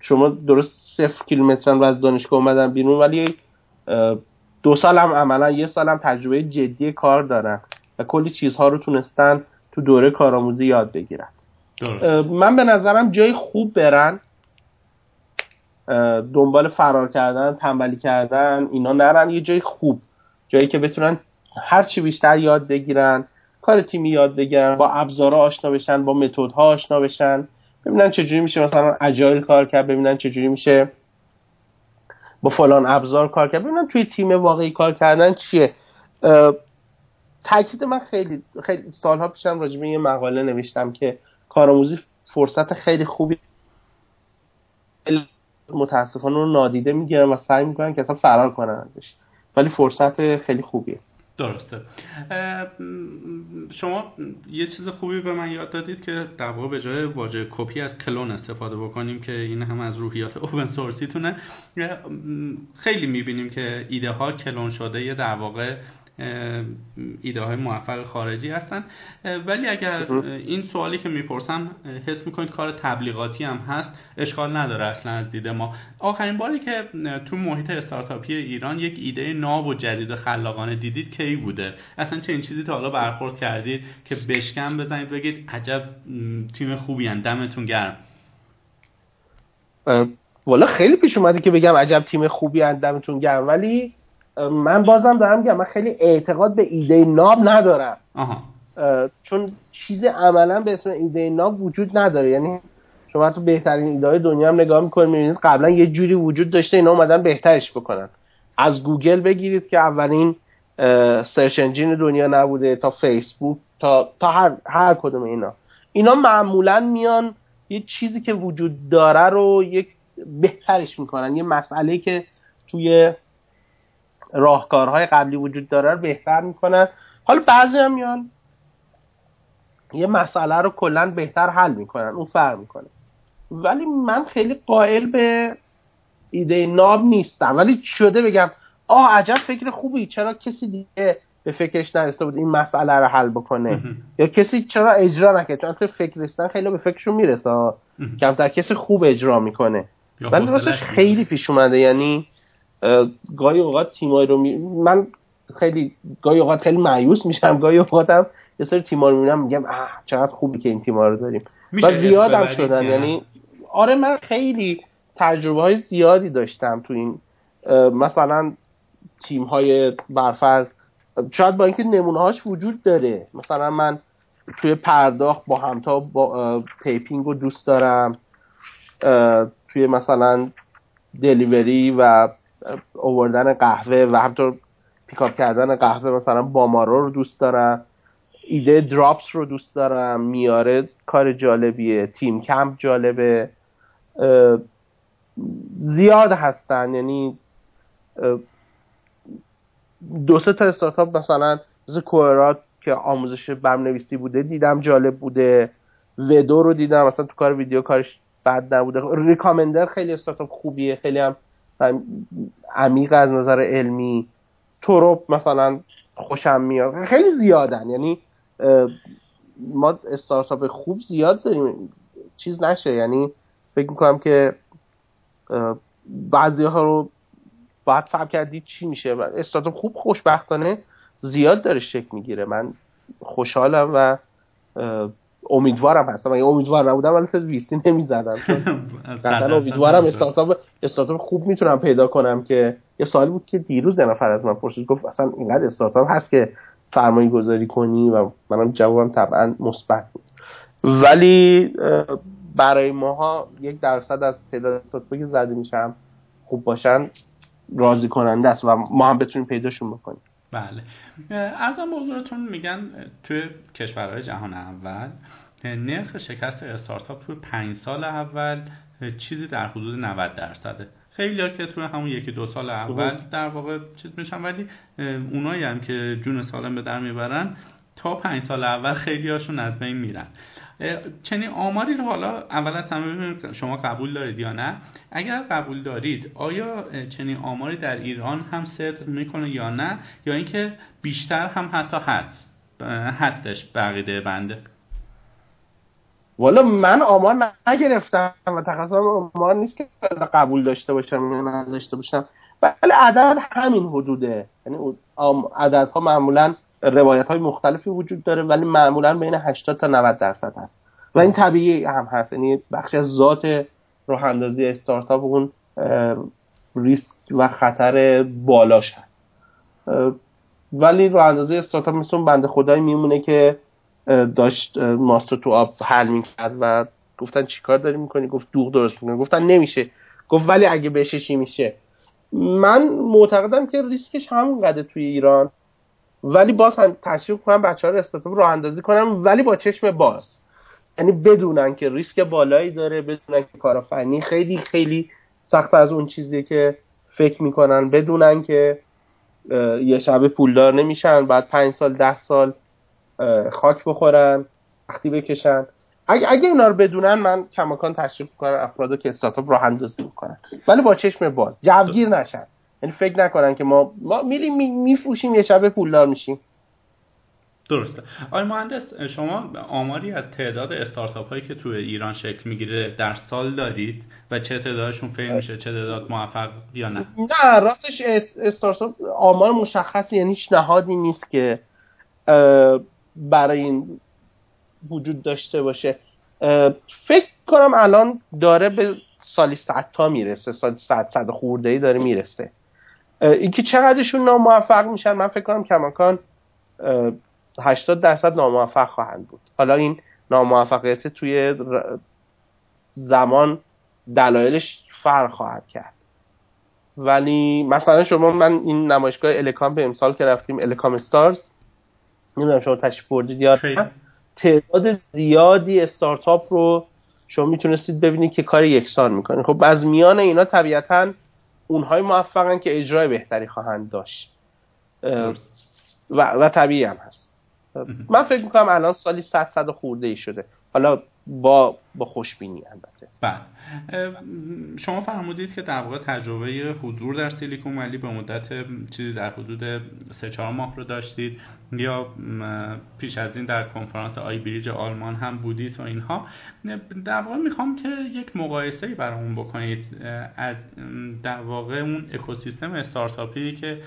شما درست صفر کیلومترن و از دانشگاه اومدن بیرون ولی دو سال هم عملا یه سال هم تجربه جدی کار دارن و کلی چیزها رو تونستن تو دوره کارآموزی یاد بگیرن. من به نظرم جای خوب برن. دنبال فرار کردن تنبلی کردن اینا نرن. یه جای خوب جایی که بتونن هر چی بیشتر یاد بگیرن کار تیمی یاد بگیرن با ابزارها آشنا بشن با متدها آشنا بشن. ببینن چجوری میشه مثلا اجایل کار کرد ببینن چجوری میشه با فلان ابزار کار کرد. ببینن توی تیم واقعی کار کردن چیه. تاکید من خیلی خیلی سالها پیشم راجع به یه مقاله نوشتم که کارآموزی فرصت خیلی خوبی متاسفانه رو نادیده می‌گیرن و سعی می‌کنن که اصلا فرار کنن ولی فرصت خیلی خوبیه. درسته. شما یه چیز خوبی به من یاد دادید که در واقع به جای واژه کپی از کلون استفاده بکنیم که این هم از روحیات اوپن سورسیتونه خیلی می‌بینیم که ایده ها کلون شده یه در واقع ایده های موفق خارجی هستن ولی اگر این سوالی که می‌پرسم حس می‌کنید کار تبلیغاتی هم هست اشکال نداره اصلا از دیده ما آخرین باری که تو محیط استارتاپی ایران یک ایده ناب و جدید و خلاقانه دیدید کی بوده اصلا چه این چیزی تا حالا برخورد کردید که بشکم بزنید بگید عجب تیم خوبی هن. دمتون گرم والا خیلی پیش اومده که بگم عجب تیم خوبی هن. دمتون گرم ولی من بازم دارم میگم من خیلی اعتقاد به ایده ناب ندارم. آها. چون چیز عملا به اسم ایده ناب وجود نداره. یعنی شما تو بهترین ایده دنیا هم نگاه می‌کنید می‌بینید قبلا یه جوری وجود داشته اینا اومدن بهترش بکنن. از گوگل بگیرید که اولین search engine دنیا نبوده تا فیسبوک تا تا هر هر کدوم اینا. اینا معمولا میان یه چیزی که وجود داره رو یک بهترش می‌کنن. یه مسئله که توی راهکارهای قبلی وجود داره رو بهتر می‌کنن. حالا بعضی هم میان یه مسئله رو کلا بهتر حل می‌کنن اون فرق می‌کنه. ولی من خیلی قائل به ایده ناب نیستم. ولی شده بگم آه عجب فکر خوبی. چرا کسی دیگه به فکرش نرسته بود این مسئله رو حل بکنه؟ یا کسی چرا اجرا نکرد؟ چون فکر رسیدن خیلی به فکرشون می‌رسه. کمتر کسی خوب اجرا می‌کنه. ولی راستش خیلی پیش اومده. یعنی گاهی اوقات تیمایی رو می... من خیلی گاهی اوقات خیلی مایوس میشم گاهی اوقات هم یه سری تیما رو می‌بینم میگم اه چقدر خوبی که این تیما رو داریم. و زیادم شدن یعنی آره من خیلی تجربه های زیادی داشتم تو این مثلا تیم های برفرض. شاید با اینکه نمونه هاش وجود داره. مثلا من توی پرداخت با همتا با تیپینگ رو دوست دارم. توی مثلا دلیوری و اووردن قهوه و همطور پیکاپ کردن قهوه مثلا بامارو رو دوست دارم ایده دراپس رو دوست دارم میاره کار جالبیه تیم کمپ جالبه زیاد هستن یعنی دو سه تا استارتاپ مثلا مثل کوهرات که آموزش برنامه‌نویسی بوده دیدم جالب بوده. ودو رو دیدم مثلا تو کار ویدیو کارش بد نبوده. ریکامندر خیلی استارتاپ خوبیه خیلی هم عمیق از نظر علمی توروپ مثلا خوشم میاد. خیلی زیادن. یعنی ما استارتاپ خوب زیاد داریم. چیز نشه. یعنی فکر می‌کنم که بعضی ها رو باید فهم کردید چی میشه. استارتاپ خوب خوشبختانه زیاد داره شکل می‌گیره. من خوشحالم و امیدوارم هستم. اگه امیدوار نبودم ولی فز ویسی نمی‌زدم. قطعا امیدوارم استارتاپ استارتاپ خوب می‌تونم پیدا کنم که یه سوالی بود که دیروز یه نفر از من پرسید گفت اصلا اینقدر استارتاپ هست که سرمایه گذاری کنی؟ و منم جوابم طبعا مثبت بود. ولی برای ماها یک درصد از تعداد استارتاپی که زده میشم خوب باشن راضی کننده است و ما هم بتونیم پیداشون بکنیم. بله. از بزرگتون میگن توی کشورهای جهان اول نرخ شکست استارتاپ توی پنج سال اول چیزی در حدود 90 درصده خیلی ها که توی همون یکی دو سال اول در واقع چیز میشن ولی اونایی هم که جون سالم به در می‌برن تا پنج سال اول خیلی هاشون از بین میرن. چنین آماری رو حالا اول از همه شما قبول دارید یا نه. اگر قبول دارید آیا چنین آماری در ایران هم صدق می‌کنه یا نه؟ یا اینکه بیشتر هم حتی هست هستش بقیده بنده؟ والا من آمار نگرفتم و تخصصم آمار نیست که قبول داشته باشم یا نداشته باشم. ولی عدد همین حدوده. یعنی عددها معمولا روایت های مختلفی وجود داره ولی معمولا بین 80 تا 90 درصد هست. و این طبیعی هم هست. یعنی بخشی از ذات راه اندازی استارتاپ اون ریسک و خطر بالاش هست. ولی راه اندازی استارتاپ مثل اون بنده خدایی میمونه که داشت ماستر تو آب حل می‌کرد و گفتن چیکار داری می‌کنی؟ گفت دوغ درست می‌کنی. گفتن نمیشه. گفت ولی اگه بشه چی میشه؟ من معتقدم که ریسکش همون قده توی ایران. ولی باز هم تشویق کنم بچه ها رو راه اندازی کنم ولی با چشم باز. یعنی بدونن که ریسک بالایی داره بدونن که کارآفرینی خیلی خیلی سخت از اون چیزی که فکر می‌کنن. بدونن که یه شبه پولدار نمیشن بعد پنج سال ده سال خاک بخورن وقتی بکشن. اگه, اگه اینا رو بدونن من کماکان تشریف کنم افرادو که استارتاپ راه اندازی می‌کنن. ولی با چشم باز. جوگیر نشن. یعنی فکر نکنن که ما ما میریم میفروشیم یه شبه پولدار میشیم. درسته. آقای مهندس شما آماری از تعداد استارتاپ هایی که توی ایران شکل می‌گیره در سال دارید و چه تعدادشون فیل میشه چه تعداد موفق یا نه؟ نه راستش استارتاپ آمار مشخصی یعنی هیچ نهادی نیست که برای این وجود داشته باشه. فکر کنم الان داره به سالی صد تا می‌رسه سالی صد صد خورده ای داره می‌رسه. اینکه چقدرشون ناموفق میشن من فکر کنم کماکان 80 درصد ناموفق خواهند بود. حالا این ناموفقیت توی زمان دلایلش فرق خواهد کرد. ولی مثلا شما من این نمایشگاه الکام به امسال که رفتیم الکام استارز نمی‌دونم شما تشریف بردید یا تعداد زیادی استارتاپ رو شما می‌تونستید ببینید که کار یکسان می‌کنه. خب از میان اینا طبیعتا اونهای موفقن که اجرای بهتری خواهند داشت. و, و طبیعی هم هست. من فکر می‌کنم الان سالی 100 صد خورده ای شده. حالا با با خوشبینی البته. بله. شما فرمودید که در واقع تجربه حضور در سیلیکون ولی به مدت چیزی در حدود سه چهار ماه رو داشتید یا پیش از این در کنفرانس آی بریج آلمان هم بودید و اینها. در واقع می‌خوام که یک مقایسه برامون بکنید. از در واقع اون اکوسیستم استارتاپی که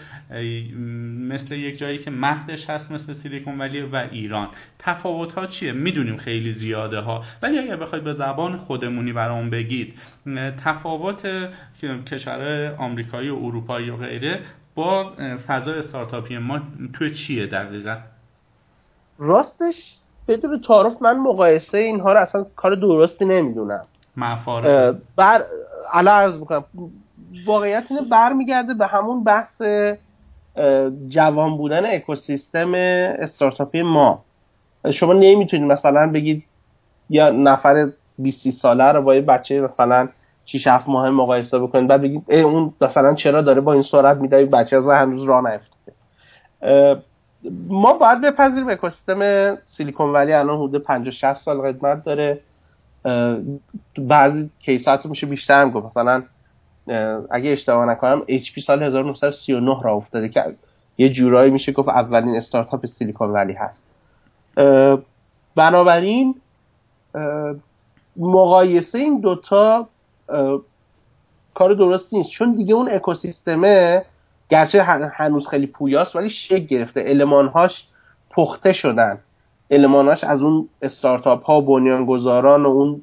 مثل یک جایی که مهدش هست مثل سیلیکون ولی و ایران. تفاوت ها چیه؟ می‌دونیم خیلی زیاده ها. ولی اگر بخواید به زبان خودمونی برامون بگید. تفاوت کشورهای آمریکایی و اروپایی و غیره با فضا استارتاپی ما توی چیه دقیقا؟ راستش بدون تعارف من مقایسه اینها رو اصلا کار درستی نمی‌دونم. مفاره بر علا عرض بکنم واقعیت اینه برمیگرده به همون بحث جوان بودن اکوسیستم استارتاپی ما. شما نمی‌تونید مثلا بگید یا نفر 20 ساله رو با یه بچه مثلا 6 7 ماه مقایسه بکنید. بعد بگید اون مثلا چرا داره با این سرعت میده؟ بچه از هنوز راه نیفتاده. ما باید بپذیریم اکوسیستم سیلیکون ولی الان حدود 50 60 سال قدمت داره. بعضی کیسات میشه بیشتر هم گفت. مثلا اگه اشتباه نکنم HP سال 1939 را افتاده که یه جورایی میشه گفت اولین استارتاپ سیلیکون ولی هست. بنابراین مقایسه این دوتا کار درست نیست. چون دیگه اون اکوسیستمه گرچه هنوز خیلی پویاست ولی شکل گرفته. المانهاش پخته شدن. المانهاش از اون استارتاپ ها بنیانگذاران و اون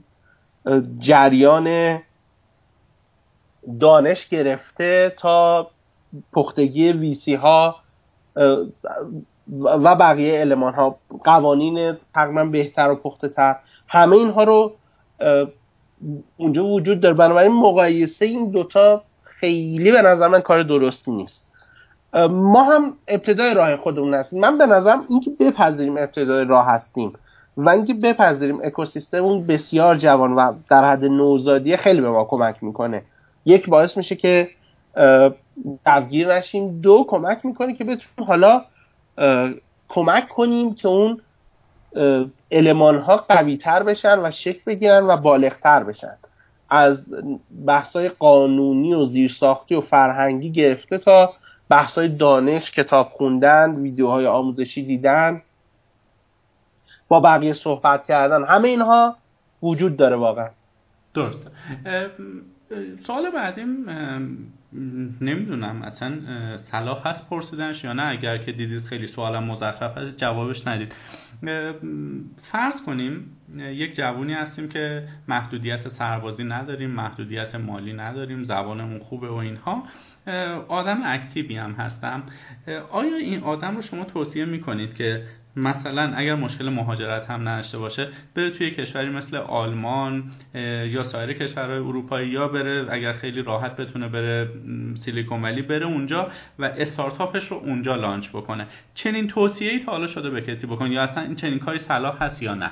جریان دانش گرفته تا پختگی ویسی ها و بقیه علمان ها. قوانین تقریبا بهتر و پخته تر همه اینها رو اونجا وجود داره. بنابراین مقایسه این دوتا خیلی به نظر من کار درستی نیست. ما هم ابتدای راه خودمون هستیم. من به نظرم اینکه بپذیریم ابتدای راه هستیم و اینکه بپذیریم اکوسیستم اون بسیار جوان و در حد نوزادی خیلی به ما کمک می‌کنه. یک باعث میشه که دفگیر نشیم. دو کمک می‌کنه که بتونیم حالا کمک کنیم که اون علمان ها قوی تر بشن و شکل بگیرن و بالغتر بشن. از بحثای قانونی و زیرساختی و فرهنگی گرفته تا بحثای دانش کتاب خوندن ویدیوهای آموزشی دیدن با بقیه صحبت کردن. همه اینها وجود داره واقعا. درست سوال بعدیم نمی‌دونم اصلا صلاح هست پرسیدنش یا نه؟ اگر که دیدید خیلی سوالم مزخرف هست جوابش ندید. فرض کنیم یک جوونی هستیم که محدودیت سربازی نداریم محدودیت مالی نداریم زبانمون خوبه و اینها. آدم اکتیوی هم هستم. آیا این آدم رو شما توصیه می‌کنید که مثلا اگر مشکل مهاجرت هم نداشته باشه بره توی کشوری مثل آلمان یا سایر کشورهای اروپایی یا بره اگر خیلی راحت بتونه بره سیلیکون ولی بره اونجا و استارتاپش رو اونجا لانچ بکنه. چنین توصیه ای تا حالا شده به کسی بکن یا اصلا این چنین کاری صلاح هست یا نه؟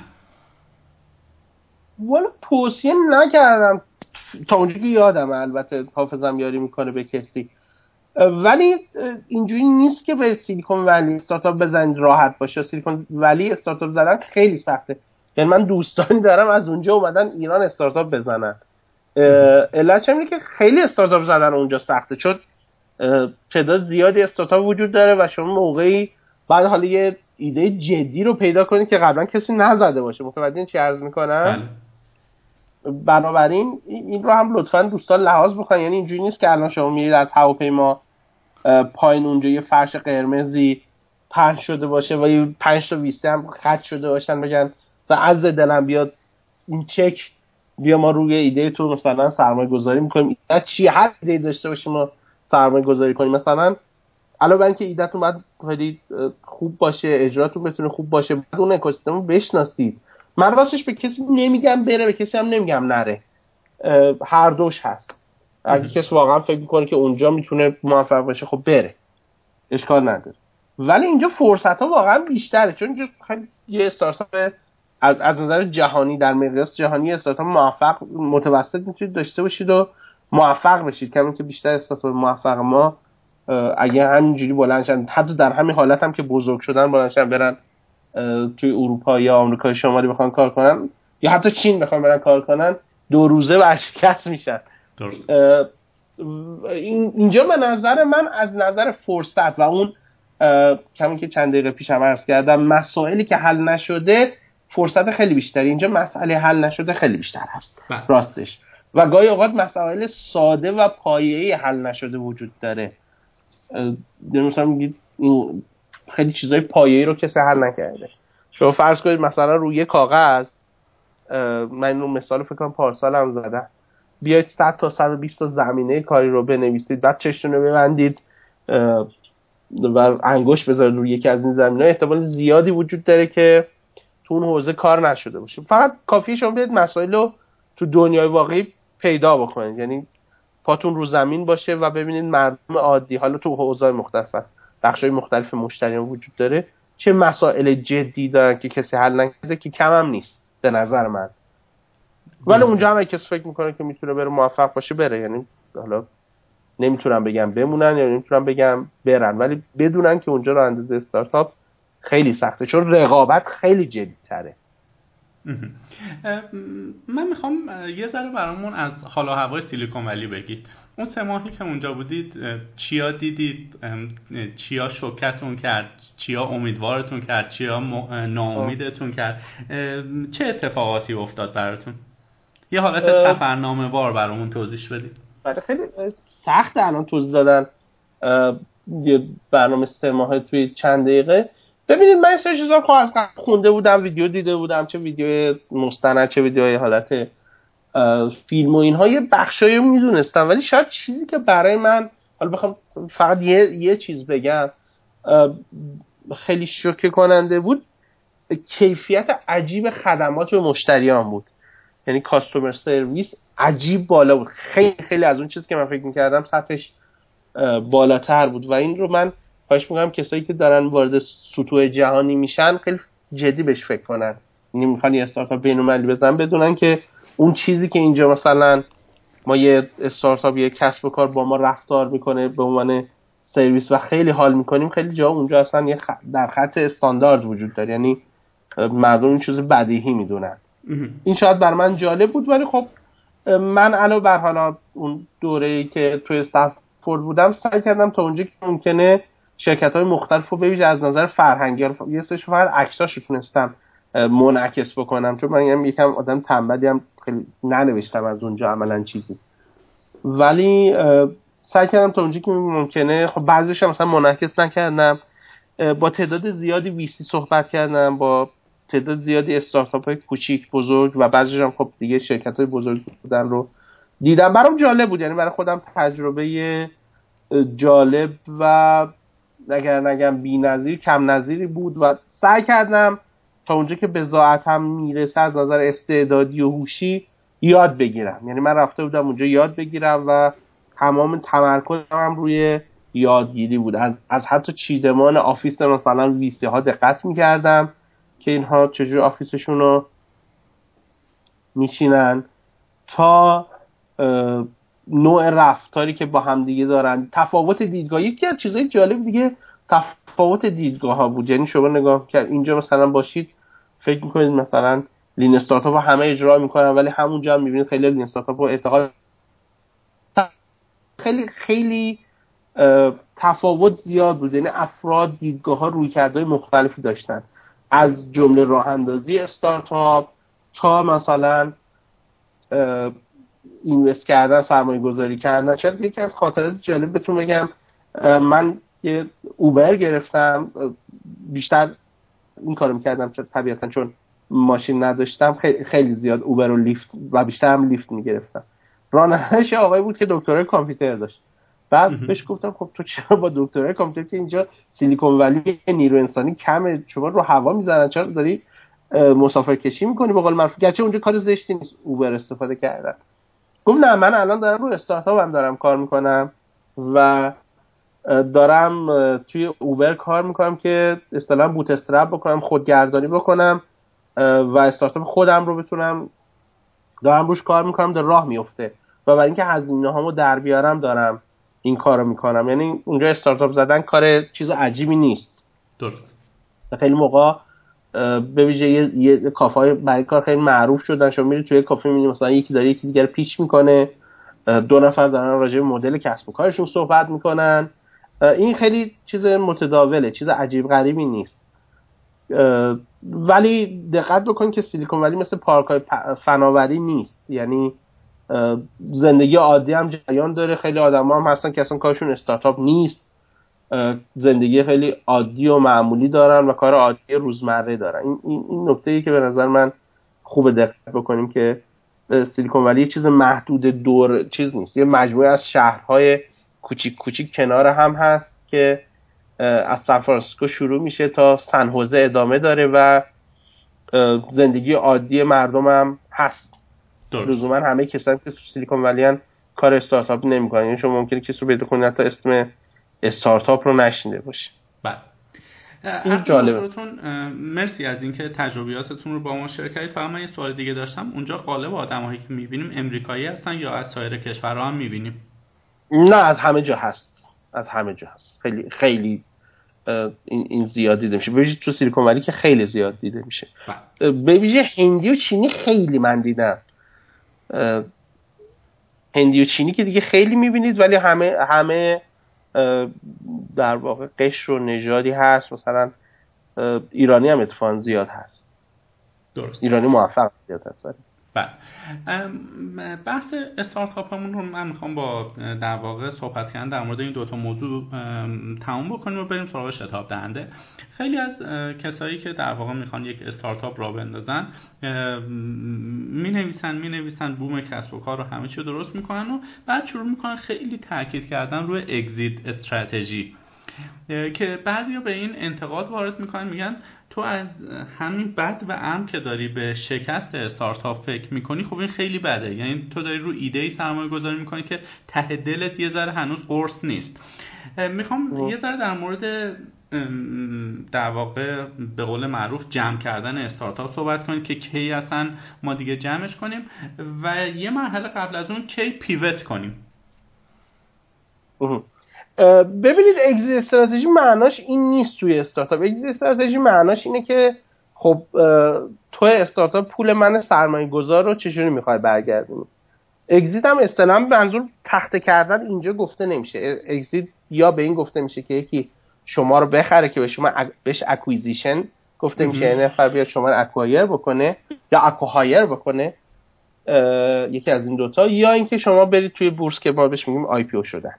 والا توصیه نکردم. تا اونجا که یادم البته حافظم یاری می‌کنه به کسی. ولی اینجوری نیست که به سیلیکون ولی استارتاپ بزنید راحت باشه. سیلیکون ولی استارتاپ زدن خیلی سخته. یعنی من دوستانی دارم از اونجا اومدن ایران استارتاپ بزنن. علت اینه که خیلی استارتاپ زدن اونجا سخته. چون تعداد زیادی استارتاپ وجود داره و شما موقعی بعد حالا یه ایده جدی رو پیدا کنید که قبلا کسی نزده باشه. متوجه چی عرض می‌کنم؟ بله. بنابراین این رو هم لطفا دوستان لحاظ بکنید یعنی اینجوری نیست که الان شما میرید از هواپیما پایین اونجا یه فرش قرمزی پهن شده باشه و یه پنج تا ویسته هم خط شده باشن بگن و از دلم بیاد این چک بیا ما روی ایده تو مثلا سرمایه گذاری می‌کنیم. ایده چی؟ هر ایده داشته باشیم ما سرمایه گذاری کنیم. مثلا علاوه بر اینکه ایدهتون باید خیلی خوب باشه اجراتون بتونه خوب باشه بعد اون اکوسیستم رو بشناسید. من راستش به کسی نمیگم بره به کسی هم نمیگم نره. هر دوش هست. اگه کسی واقعا فکر می‌کنه که اونجا می‌تونه موفق باشه خب بره. اشکال نداره. ولی اینجا فرصت ها واقعا بیشتره چون خیلی یه استارتاپ از, از نظر جهانی در مقیاس جهانی استارتاپ موفق متوسط می‌تونید داشته باشید و موفق بشید. کمی که بیشتر استارتاپ موفق ما اگه همینجوری بلندشن حتی در همین حالت هم که بزرگ شدن بلندشن برن توی اروپا یا آمریکای شمالی بخوان کار کنن یا حتی چین بخوان برن کار کنن دو روزه ورشکست میشن. اینجا به نظر من از نظر فرصت و اون کمی که چند دقیقه پیشم عرض کردم مسائلی که حل نشده فرصت خیلی بیشتری. اینجا مسئله حل نشده خیلی بیشتر هست. بله. راستش. و گاهی اوقات مسائل ساده و پایه‌ای حل نشده وجود داره. مثلا میگید خیلی چیزای پایه‌ای رو کسی حل نکرده. شما فرض کنید مثلا روی کاغذ من اینو مثال فکر کنم پارسال هم زدم. بیاید 100 تا 120 تا زمینه کاری رو بنویسید بعد چشتون رو ببندید و انگشت بذارید روی یکی از این زمینه احتمال زیادی وجود داره که تو اون حوزه کار نشده باشه فقط کافیه شما بیاید مسائل رو تو دنیای واقعی پیدا بکنید. یعنی پاتون رو زمین باشه و ببینید مردم عادی حالا تو حوزه مختلف بخش مختلف مشتریان وجود داره چه مسائل جدی دارن که کسی حل نکرده که کم هم نیست به نظر من. ولی اونجا هم کسی فکر می‌کنه که می‌تونه بره موفق باشه بره. یعنی حالا نمی‌تونم بگم بمونن یا نمی‌تونم بگم برن. ولی بدونن که اونجا رو اندازه استارتاپ خیلی سخته. چون رقابت خیلی جدی تره من می‌خوام یه ذره برامون از حالا هوای سیلیکون ولی بگید. اون سه ماهی که اونجا بودید چیا دیدید؟ چیا شوکتون کرد؟ چیا امیدوارتون کرد؟ چیا ناامیدتون کرد؟ چه اتفاقاتی افتاد براتون؟ یه حالت سفرنامه بار برامون توضیح بدید. بله خیلی سخت الان توضیح دادن یه برنامه سه ماه توی چند دقیقه. ببینید من سه چیزا خب از خونده بودم ویدیو دیده بودم چه ویدیو مستند چه ویدیوهای حالت فیلم و اینها. یه بخشایی رو می‌دونستم ولی شاید چیزی که برای من حالا بخوام فقط یه, یه چیز بگم خیلی شوکه کننده بود. کیفیت عجیب خدمات به مشتریان بود. یعنی کاستومر سرویس عجیب بالا بود. خیلی خیلی از اون چیزی که من فکر می‌کردم سطحش بالاتر بود. و این رو من خواهش می‌کنم کسایی که دارن وارد سطوح جهانی میشن خیلی جدی بهش فکر کنن. یعنی می‌خوان یه استارتاپ بین‌المللی بزنن بدونن که اون چیزی که اینجا مثلا ما یه استارتاپ یه کسب و کار با ما رفتار می‌کنه به عنوان سرویس و خیلی حال می‌کنیم خیلی جا اونجا اصلا یه در خط استاندارد وجود داره. یعنی مردم این چیز بدیهی می‌دونن. این شاید بر من جالب بود ولی خب من علاوه بر حالا اون دوره ای که توی استنفورد بودم سعی کردم تا اونجا که ممکنه شرکت های مختلف رو ببینید از نظر فرهنگی. یه سرش فقط عکساشو تونستم منعکس بکنم چون من یکم آدم تنبلی هم خیلی ننوشتم از اونجا عملا چیزی. ولی سعی کردم تا اونجا که ممکنه خب بعضیش مثلا منعکس نکردم. با تعداد زیادی ویسی صحبت کردم با تعداد زیادی استارتاپ های کوچیک بزرگ و بعضیش هم خب دیگه شرکت های بزرگ بودن رو دیدم. برام جالب بود. یعنی برای خودم تجربه جالب و اگر نگم بی نظیر کم نظیری بود و سعی کردم تا اونجا که به هم می‌رسه از نظر استعدادی و هوشی یاد بگیرم. یعنی من رفته بودم اونجا یاد بگیرم و تمام تمرکزم روی یادگیری بود. از, از حتی چیدمان office مثلا VC ها دقت می‌کردم. که اینها چجور office شون رو میچینن تا نوع رفتاری که با هم دیگه دارن. تفاوت دیدگاه یکی از چیزهای جالب دیگه تفاوت دیدگاه ها بود. یعنی شما نگاه کرد اینجا مثلا باشید فکر می‌کنید مثلا لین استارتاپ همه اجرا می‌کنن ولی همونجا هم می‌بینید خیلی لین استارتاپ اعتقاد خیلی خیلی تفاوت زیاد بود. یعنی افراد دیدگاه ها روی کرده مختلفی داشتن. از جمله راه اندازی استارتاپ تا مثلا اینوست کردن سرمایه گذاری کردن شاید یکی از خاطرات جالب بهتون بگم من یه اوبر گرفتم بیشتر این کارو می‌کردم چون طبیعتا چون ماشین نداشتم خیلی زیاد اوبر و لیفت و بیشتر هم لیفت می‌گرفتم. رانندهش آقای بود که دکترای کامپیوتر داشت. بعد بهش گفتم خب تو چرا با دکترای کامپیوتر که اینجا سیلیکون ولی نیرو انسانی کمه شما رو هوا می‌زنن چرا داری مسافر کشی می‌کنی؟ به قول معروف گرچه اونجا کار زشتی نیست. اوبر استفاده کردن. گفت نه من الان دارم رو استارتاپ هم دارم کار می‌کنم و دارم توی اوبر کار می‌کنم که اصطلاحا بوت استرپ بکنم خودگردانی بکنم و استارتاپ خودم رو بتونم دارم روش کار می‌کنم در راه میفته و برای اینکه هزینه هامو در بیارم دارم. این کارو می‌کنم. یعنی اونجا استارتاپ زدن کار چیز عجیبی نیست. درست. خیلی موقع به ویژه یه, یه کافه برای کار خیلی معروف شدن. شما میری توی کافه می‌بینی مثلا یکی داره یکی دیگر پیچ می‌کنه. دو نفر دارن راجع به مدل کسب و کارشون صحبت می‌کنن. این خیلی چیز متداوله چیز عجیب غریبی نیست. ولی دقت بکن که سیلیکون ولی مثل پارک های فناوری نیست. یعنی زندگی عادی هم جریان داره. خیلی آدم هم هستن که اصلا کارشون استارتاپ نیست. زندگی خیلی عادی و معمولی دارن و کار عادی روزمره دارن. این, این, نکته ای که به نظر من خوب دقت بکنیم که سیلیکون ولی چیز محدود دور چیز نیست. یه مجموعه از شهرهای کوچیک کوچیک کنار هم هست که از سان شروع میشه تا سن ادامه داره و زندگی عادی مردم هم هست. لزوما همه کسایی که سیلیکون ولی کار استارتاپ نمی‌کنن. یعنی شما ممکنه کسی رو پیدا کنید حتی اسم استارتاپ رو نشینده باشه بله. این جالبه. مرسی از اینکه تجربیاتتون رو با ما شیر کردید. فقط من یه سوال دیگه داشتم. اونجا قالب آدمایی که می‌بینیم امریکایی هستن یا از سایر کشورها هم می‌بینیم؟ نه از همه جا هست. از همه جا هست. خیلی خیلی این, این زیاد دیده میشه. ببینید تو سیلیکون ولی که خیلی زیاد دیده میشه. بله. به هندی و چینی خیلی من دیدم. هندی و چینی که دیگه خیلی می‌بینید ولی همه همه در واقع قشر و نژادی هست. مثلا ایرانی هم اتفاقا زیاد هست. درست. ایرانی موفق زیاد هست بله. بحث استارتاپمون رو من می‌خوام با در واقع صحبت کردن در مورد این دوتا موضوع تموم بکنیم و بریم سراغ شتاب دهنده. خیلی از کسایی که در واقع می‌خوان یک استارتاپ را بندازن می نویسن می نویسن بوم کسب و کار رو همه چی درست می‌کنن و بعد شروع می‌کنن خیلی تاکید کردن روی اگزیت استراتژی که بعضیا به این انتقاد وارد می‌کنن میگن تو از همین بد و ام که داری به شکست استارتاپ فکر می‌کنی خب این خیلی بده. یعنی تو داری رو ایده ای سرمایه گذاری می‌کنی که ته دلت یه ذره هنوز قرص نیست. می‌خوام یه ذره در مورد در واقع به قول معروف جمع کردن استارتاپ صحبت کنیم که کی اصلا ما دیگه جمعش کنیم و یه مرحله قبل از اون کی پیوت کنیم. ببینید اگزیت استراتژی معناش این نیست توی استارتاپ. اگزیت استراتژی معناش اینه که خب تو استارتاپ پول من سرمایه گذار رو چجوری می‌خوای برگردونی؟ اگزیت هم اصطلاحا منظور تخته کردن اینجا گفته نمیشه. اگزیت یا به این گفته میشه که یکی شما رو بخره که به شما بهش acquisition گفته میشه. یه نفر بیاد شما acquire بکنه یا acquihire بکنه یکی از این دوتا یا اینکه شما برید توی بورس که ما بهش میگیم IPO شدن.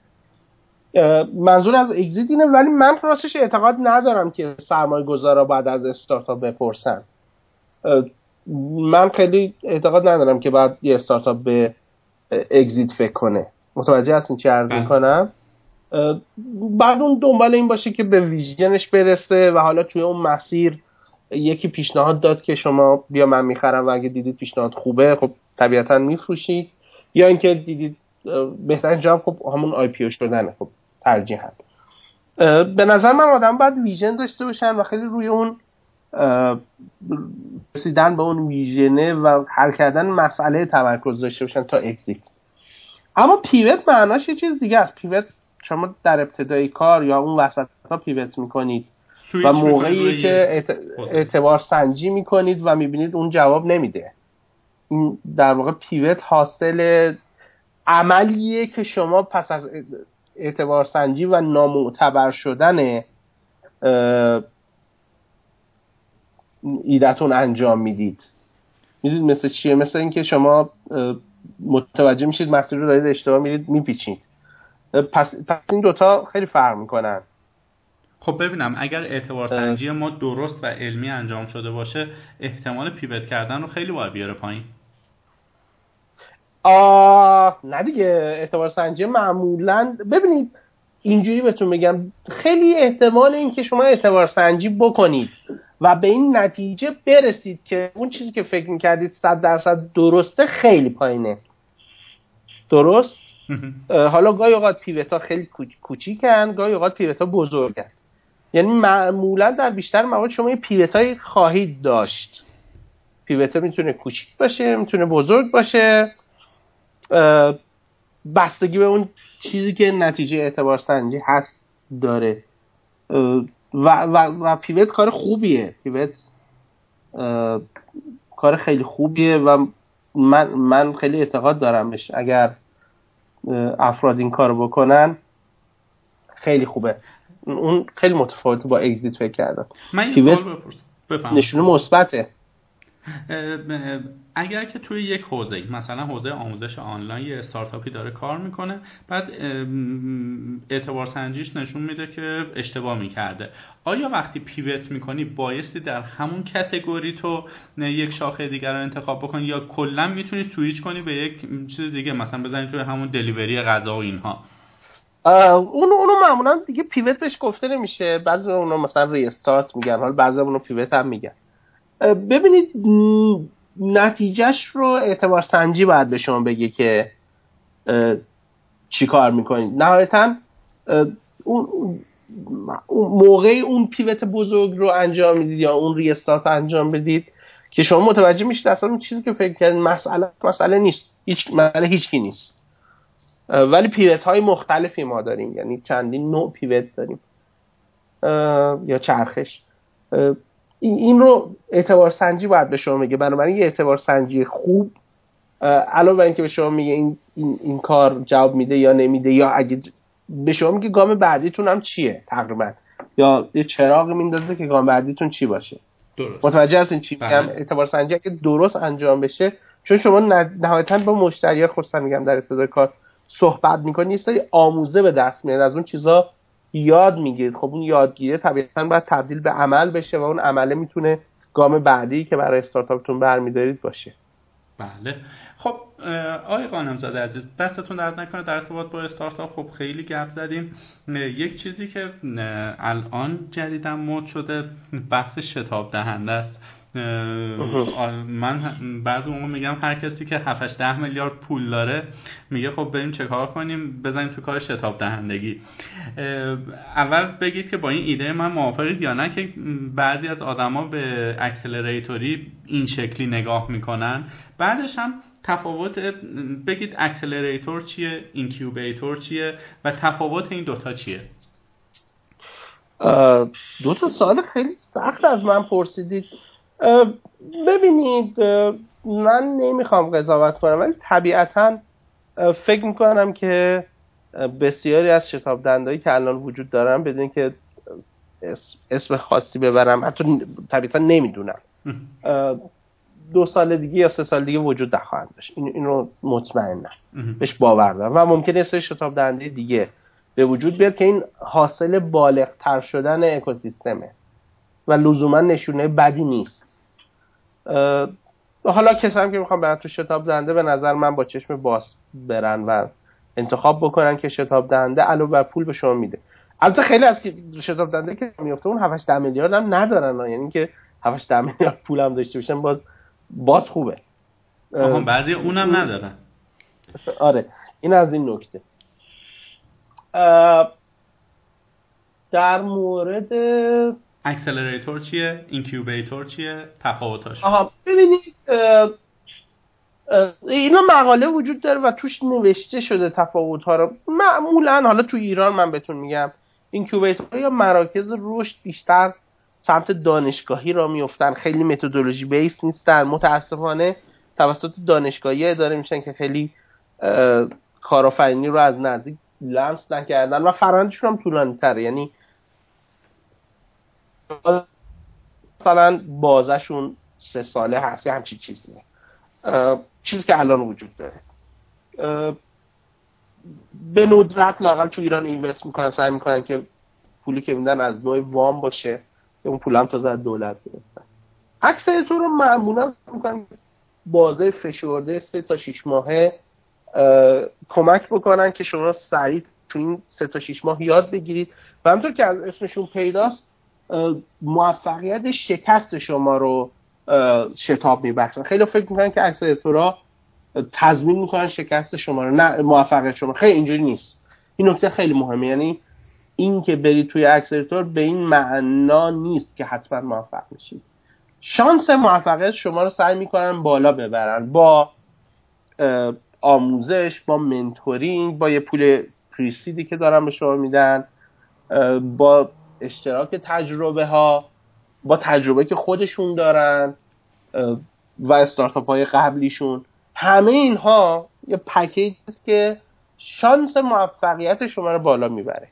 منظور از exit اینه ولی من راستش اعتقاد ندارم که سرمایه گذارا باید از استارتاپ بپرسن. من خیلی اعتقاد ندارم که باید یه استارتاپ به exit فکر کنه. متوجه هستین چی عرض بله. می‌کنم؟ بعد اون دنبال این باشه که به ویژنش برسه و حالا توی اون مسیر یکی پیشنهاد داد که شما بیا من می‌خرم و اگه دیدید پیشنهاد خوبه خب طبیعتا میفروشید. یا اینکه دیدید بهترین جواب خب همون آی پی شدنه. خب ترجیح هم به نظر من آدم باید ویژن داشته باشن و خیلی روی اون رسیدن به اون ویژنه و حل کردن مسئله تمرکز داشته باشن تا اگزیت اما پیوت معناش یه چیز دیگه است. پیوت شما در ابتدای کار یا اون وسط ها پیوت می‌کنید و موقعی که اعتبار سنجی می‌کنید و می‌بینید اون جواب نمیده. این در واقع پیوت حاصل عملیه که شما پس از اعتبار سنجی و نامعتبر شدن ایدتون انجام می‌دید. می‌دید مثل چیه؟ مثل اینکه شما متوجه میشید مسیر رو دارید اشتباه میرید میپیچید. پس, پس این دوتا خیلی فرق می‌کنن. خب ببینم اگر اعتبار سنجی ما درست و علمی انجام شده باشه احتمال پیوت کردن رو خیلی باید بیاره پایین. آه نه دیگه اعتبار سنجی معمولا ببینید اینجوری بهتون بگم خیلی احتمال این که شما اعتبار سنجی بکنید و به این نتیجه برسید که اون چیزی که فکر می‌کردید صد درصد درسته خیلی پایینه. درست؟ حالا گاهی اوقات پیوتا خیلی کوچیکن گاهی اوقات پیوتا بزرگن. یعنی معمولا در بیشتر موارد شما یه پیوتایی خواهید داشت. پیوتا می‌تونه کوچیک باشه می‌تونه بزرگ باشه. بستگی به اون چیزی که نتیجه اعتبار سنجی هست داره. و, و, و پیوت کار خوبیه. پیوت کار خیلی خوبیه و من, من خیلی اعتقاد دارم بهش. اگر افراد این کار بکنن خیلی خوبه. اون خیلی متفاوته با اگزیت فکر کردم. من نشونه مثبته. اگر که توی یک حوزه مثلا حوزه آموزش آنلاین یه استارتاپی داره کار می‌کنه بعد اعتبار سنجیش نشون میده که اشتباه می‌کرده. آیا وقتی پیوت می‌کنی بایستی در همون کتگوری تو یک شاخه دیگر رو انتخاب بکنی یا کلا می‌تونی سویچ کنی به یک چیز دیگه مثلا بزنی توی همون دلیوری غذا و اینها؟ اونو اونو معمولا دیگه پیوت بهش گفته نمیشه. بعضی اونو مثلا ریستارت میگن. حالا بعضی اونو پیوت هم میگن. ببینید نتیجهش رو اعتبار سنجی باید به شما بگه که چی کار می‌کنید. نهایتا اون موقعی اون پیوت بزرگ رو انجام می‌دید یا اون ریستارت انجام بدید که شما متوجه میشید اصلا اون چیزی که فکر کردید مسئله مسئله نیست. هیچ مسئله هیچکی نیست. ولی پیوت های مختلفی ما داریم. یعنی چندین نوع پیوت داریم. یا چرخش. این رو اعتبار سنجی باید به شما میگه بنابراین یه اعتبار سنجی خوب علاوه بر اینکه به شما میگه این, این, این کار جواب میده یا نمیده یا اگه به شما میگه گام بعدیتون هم چیه تقریبا یا یه چراغ میندازه که گام بعدیتون چی باشه درست. متوجه هستین چی میگم بله. اعتبار سنجی اگه درست انجام بشه چون شما نهایتا با مشتری خصوصا میگم در ابتدای کار صحبت می‌کنی یه آموزه به دست میاد از اون چیزا یاد می‌گیرید. خب اون یادگیری طبیعتا باید تبدیل به عمل بشه و اون عمله می‌تونه گام بعدی که برای استارتاپتون برمیدارید باشه. بله. خب آقای قانم زاده عزیز دستتون درد نکنه. در ارتباط با استارتاپ خب خیلی گپ زدیم. یک چیزی که الان جدیدا مد شده بحث شتاب دهنده است. من بعضی موقع میگم هر کسی که 7 ده میلیارد پول داره میگه خب بریم چه کار کنیم؟ بزنیم تو کار شتاب دهندگی. اول بگید که با این ایده من موافقید یا نه که بعضی از آدما به accelerator ی این شکلی نگاه می‌کنن. بعدش هم تفاوت بگید accelerator چیه incubator چیه و تفاوت این دوتا چیه؟ دو تا سوال خیلی سخت از من پرسیدید. ببینید من نمی‌خوام قضاوت کنم ولی طبیعتا فکر می‌کنم که بسیاری از شتاب دندایی که الان وجود دارن بدون که اسم خاصی ببرم حتی طبیعتا نمی‌دونم. دو سال دیگه یا سه سال دیگه وجود نخواهند داشت. این, این رو مطمئنم. بهش باور دارم. و ممکنه سه شتاب دهنده دیگه به وجود بیاد که این حاصل بالغ تر شدن اکوسیستمه. و لزوما نشونه بدی نیست. حالا کسایی که می‌خوام برن تو شتاب دهنده به نظر من با چشم باز برن و انتخاب بکنن که شتاب دهنده علاوه بر پول به شما میده. البته خیلی از که شتاب دهنده که میفته اون 7 میلیارد هم ندارن یعنی که 7 میلیارد پول هم داشته باشن باز باز خوبه. آها بعضی اونم ندارن. آره این از این نکته. در مورد accelerator چیه؟ incubator چیه؟ تفاوتاش آها ببینید اینا مقاله وجود داره و توش نوشته شده تفاوت ها رو. معمولا حالا تو ایران من بهتون میگم incubator یا مراکز رشد بیشتر سمت دانشگاهی راه میفتن خیلی methodology base نیستن. متاسفانه توسط دانشگاهی اداره میشن که خیلی کارآفرینی رو از نزدیک لمس نکردن و فرآیندشون هم طولانی تره یعنی مثلا بازشون سه ساله هست یا همچی چیزیه چیزی که الان وجود داره. به ندرت لاقل تو ایران اینوست می‌کنن سعی می‌کنن که پولی که میدن از نوع وام باشه اون پول هم تازه از دولت گرفتن. اکثر تو رو معمولا می‌کنن بازه فشرده سه تا شیش ماهه کمک بکنن که شما سریع تو این سه تا شیش ماه یاد بگیرید. و همونطور که از اسمشون پیداست موفقیت شکست شما رو شتاب میبخشن. خیلی فکر می‌کنن که accelerator ها تضمین می‌کنن شکست شما رو. نه موفقیت شما. خیلی اینجوری نیست. این نکته خیلی مهمه. یعنی این که برید توی accelerator به این معنا نیست که حتما موفق میشید. شانس موفقیت شما رو سعی می‌کنن بالا ببرن. با آموزش با mentoring با یه پول pre-seed ی که دارن به شما میدن با اشتراک تجربه ها با تجربه که خودشون دارن و استارتاپ های قبلیشون. همه اینها یه پکیج است که شانس موفقیت شما رو بالا می‌بره.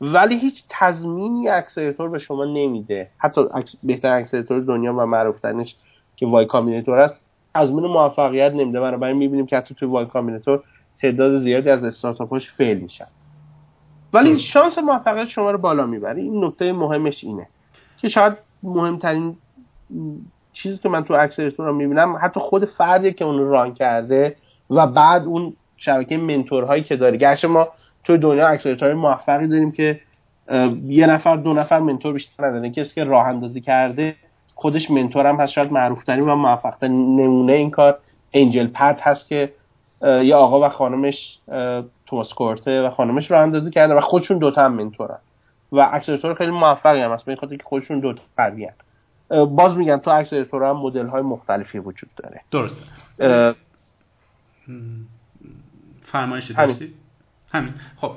ولی هیچ تضمینی accelerator به شما نمیده. حتی بهتر accelerator دنیا و معروفترینش که Y Combinator است تضمین موفقیت نمیده. بنابراین می‌بینیم که حتی توی Y Combinator تعداد زیادی از استارتاپاش fail میشن. ولی شانس موفقیت شما رو بالا می‌بره. این نکته مهمش اینه که شاید مهمترین چیزی که من تو accelerator رو می‌بینم حتی خود فردی که اون رو run کرده و بعد اون شبکه mentor هایی که داره. گرچه ما توی دنیا accelerator موفقی داریم که یه نفر دو نفر mentor بیشتر نداره. کسی که راه اندازی کرده خودش mentor هم هست. شاید معروف ترین و موفق نمونه این کار انجل پت هست که یه آقا و خانمش توماس کورته و خانمش راه اندازی کرده و خودشون دوتا هم منتورن. و اکسلراتور خیلی موفقی هم هست به خاطر که خودشون دوتا قوی باز میگم تو اکسلراتور هم مدل های مختلفی وجود داره. درست. فرمایش داشتید همین. خب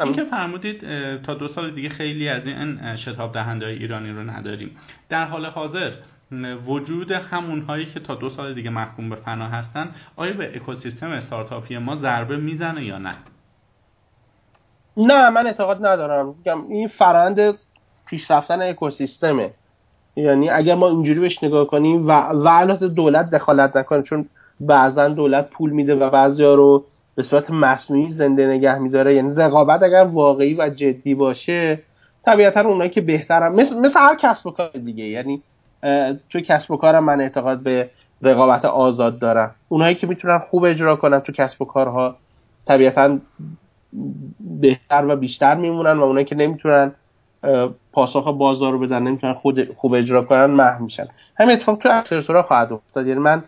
این که فرمودید تا دو سال دیگه خیلی از این شتاب دهنده های ایرانی رو نداریم. در حال حاضر وجود همون هایی که تا دو سال دیگه محکوم به فنا هستن آیا به اکوسیستم استارتاپی ما ضربه می‌زنه یا نه؟ نه من اعتقاد ندارم. این فرند پیشرفتن اکوسیستمه. یعنی اگر ما اینجوری بهش نگاه کنیم و و دولت دخالت نکنه چون بعضا دولت پول میده و بعضیا رو به صورت مصنوعی زنده نگه میداره. یعنی رقابت اگر واقعی و جدی باشه طبیعتا اونایی که بهترم مثل, مثل هر کسب و کار دیگه. یعنی توی کسب و کارم من اعتقاد به رقابت آزاد دارم. اونایی که می‌تونن خوب اجرا کنن تو کسب و کارها طبیعتا بهتر و بیشتر میمونن و اونایی که نمی‌تونن پاسخ بازار رو بدن نمی‌تونن خود خوب اجرا کنن محو میشن. همین اتفاق تو اکسلراتورها خواهد افتاد. یعنی من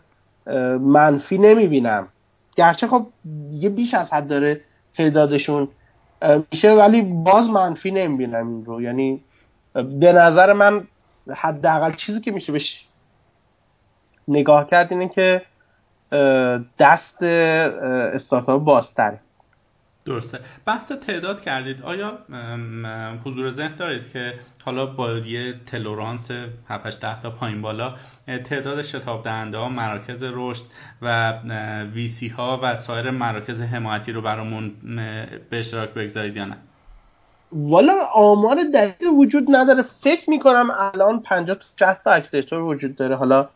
منفی نمی‌بینم. گرچه خب یه بیش از حد داره تعدادشون میشه ولی باز منفی نمی‌بینم این رو. یعنی به نظر من حداقل چیزی که میشه بهش نگاه کرد اینه که دست استارتاپ بازتره. درسته. بحث تعداد کردید. آیا حضور ذهن دارید که حالا با یه تلورانس 7 ده تا پایین بالا تعداد شتاب دهنده ها مراکز رشد و VC ها و سایر مراکز حمایتی رو برامون به اشتراک بگذارید یا نه؟ والا آمار دقیق وجود نداره. فکر می‌کنم الان 50 تا 60 تا accelerator وجود داره. حالا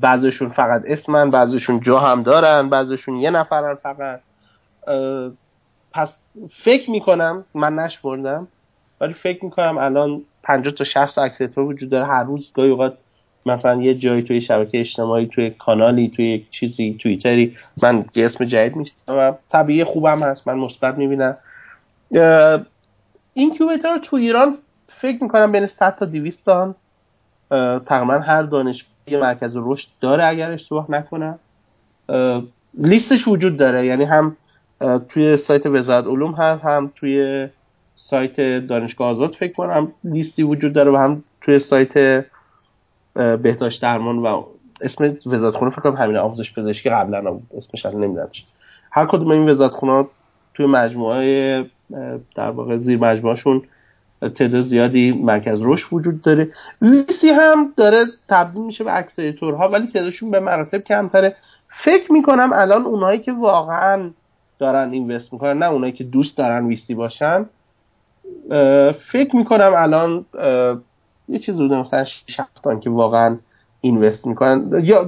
بعضشون فقط اسمن بعضشون جا هم دارن بعضشون یه نفرن فقط. پس فکر می‌کنم من نشمردم ولی فکر می‌کنم الان 50 تا 60 تا وجود داره. هر روز گاهی اوقات مثلا یه جایی توی شبکه اجتماعی توی کانالی توی یک چیزی توییتری من یه اسم جدید میشم و طبیعی خوبم هست من مثبت می‌بینم. رو تو ایران فکر می‌کنم بین 100 تا 200 تا تقریبا هر دانش یه مرکز رشد داره اگر اشتباه نکنم. لیستش وجود داره یعنی هم توی سایت وزارت علوم هست هم توی سایت دانشگاه آزاد فکر کنم لیستی وجود داره و هم توی سایت بهداشت درمان و اسم وزارت خونه فکر کنم همین آموزش پزشکی قبلا اسمش الان نمی‌دونم چی. هر کدوم این وزارت خونه توی مجموعه در واقع زیر مجموعهشون تعداد زیادی مرکز رشد وجود داره. ویسی هم داره تبدیل میشه به اکسلراتورها ولی تعدادشون به مراتب کمتره. فکر می‌کنم الان اونایی که واقعا دارن اینوست می‌کنن نه اونایی که دوست دارن ویسی باشن. فکر می‌کنم الان یه چیز بوده مثلا شفتان که واقعا اینوست می‌کنن. یا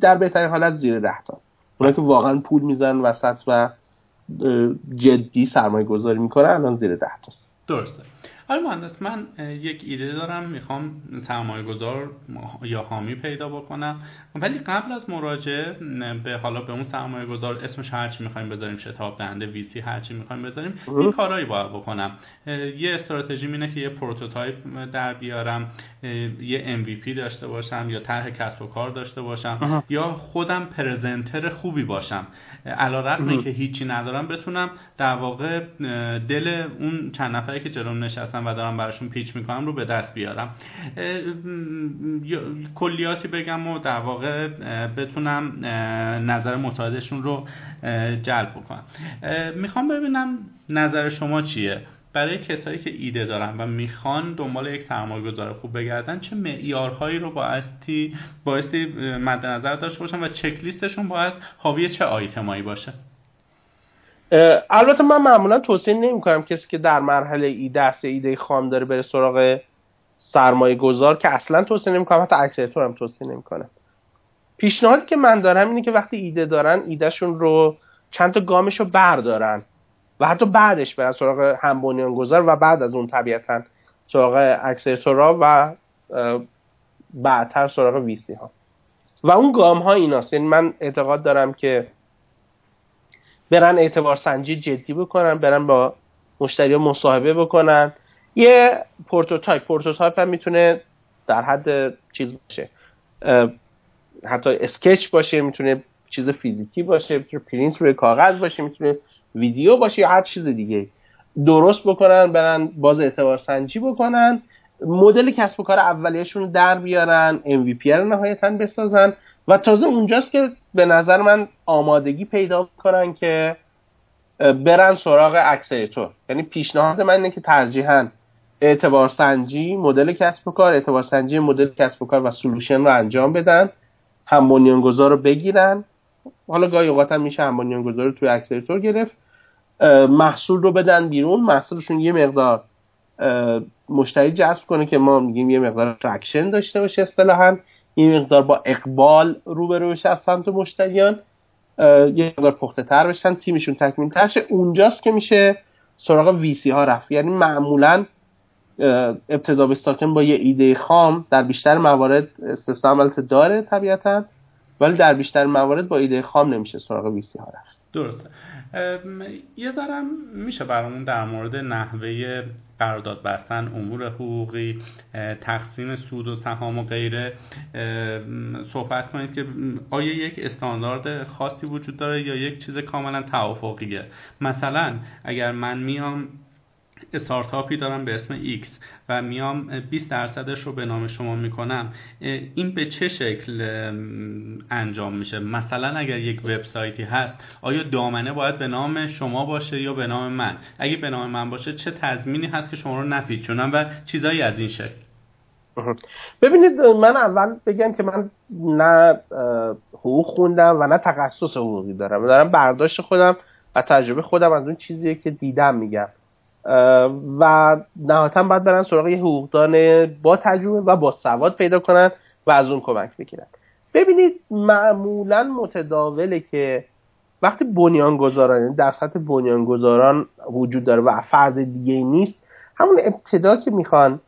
در بهترین حالت زیر ده تا. اونایی که واقعا پول می‌زنن وسط و جدی سرمایه گذاری می‌کنن الان زیر ده تاست. درسته. آره مهندس من یک ایده دارم می‌خوام سرمایه گذار یا حامی پیدا بکنم. ولی قبل از مراجعه به حالا به اون سرمایه گذار اسمش هرچی می‌خوایم بذاریم شتاب دهنده VC هرچی می‌خوایم بذاریم این کارهایی باید بکنم. یه استراتژی اینه که یه prototype در بیارم یه MVP داشته باشم یا طرح کسب و کار داشته باشم یا خودم presenter خوبی باشم. علیرغم که هیچی ندارم بتونم در واقع دل اون چند نفری که جلوم نشستن و دارم براشون pitch می‌کنم رو به دست بیارم. کلیاتی بگم و در واقع بتونم نظر متعادشون رو جلب بکنم. می‌خوام ببینم نظر شما چیه؟ برای کسایی که ایده دارن و می‌خوان دنبال یک سرمایه گذار خوب بگردن چه معیارهایی رو بایستی بایستی مد نظر داشته باشن و چک لیستشون باید حاوی چه آیتمایی باشه؟ البته من معمولا توصیه نمی کنم کسی که در مرحله ایده است ایده خام داره بره سراغ سرمایه گذار که اصلا توصیه نمی کنم حتی اکسلراتور هم توصیه نمی کنم پیشنهادی که من دارم اینه که وقتی ایده دارن ایدهشون رو چند تا گامش رو بردارن و حتی بعدش برن سراغ هم گذار و بعد از اون طبیعتا سراغ اکسسورا و بعدتر سراغ ویسی ها. و اون گام ها ایناست. یعنی من اعتقاد دارم که برن اعتبار سنجی جدی بکنن برن با مشتری مصاحبه بکنن. یه prototype prototype هم می‌تونه در حد چیز باشه. حتی sketch باشه می‌تونه چیز فیزیکی باشه می‌تونه پرینت روی کاغذ باشه می‌تونه ویدیو باشه یا هر چیز دیگه. درست بکنن برن باز اعتبار سنجی بکنن. مدل کسب و کار اولیهشون رو در بیارن MVP رو نهایتا بسازن. و تازه اونجاست که به نظر من آمادگی پیدا کنن که برن سراغ accelerator یعنی پیشنهاد من اینه که ترجیحاً اعتبار سنجی مدل کسب و کار اعتبار سنجی مدل کسب و کار و solution رو انجام بدن هم بنیانگذار رو بگیرن. حالا گاهی اوقات هم میشه هم بنیانگذار رو توی accelerator گرفت. محصول رو بدن بیرون. محصولشون یه مقدار مشتری جذب کنه که ما میگیم یه مقدار traction داشته باشه اصطلاحا. یه مقدار با اقبال روبرو بشه از سمت مشتریان یه مقدار پخته تر بشن تیمشون تکمیل تر شه. اونجاست که میشه سراغ ویسی ها رفت. یعنی معمولا ابتدا به با یه ایده خام در بیشتر موارد استثنا داره طبیعتا ولی در بیشتر موارد با ایده خام نمیشه سراغ ویسی ها رفت. درسته. یه ذرم میشه برامون در مورد نحوه قرارداد بستن امور حقوقی تقسیم سود و سهام و غیره صحبت کنید که آیا یک استاندارد خاصی وجود داره یا یک چیز کاملا توافقیه؟ مثلا اگر من میام استارتاپی دارم به اسم X و میام 20 درصدش رو به نام شما می‌کنم. این به چه شکل انجام میشه؟ مثلا اگر یک وبسایتی هست آیا دامنه باید به نام شما باشه یا به نام من؟ اگه به نام من باشه چه تضمینی هست که شما رو نپیچونم و چیزایی از این شکل؟ ببینید من اول بگم که من نه حقوق خوندم و نه تخصص حقوقی دارم. دارم برداشت خودم و تجربه خودم از اون چیزیه که دیدم میگم. و نهایتا باید برن سراغ یه حقوقدان با تجربه و با سواد پیدا کنن و از اون کمک بگیرن. ببینید معمولا متداوله که وقتی بنیانگذاران یعنی در سطح بنیانگذاران وجود داره و فرد دیگه نیست همون ابتدا که می‌خوان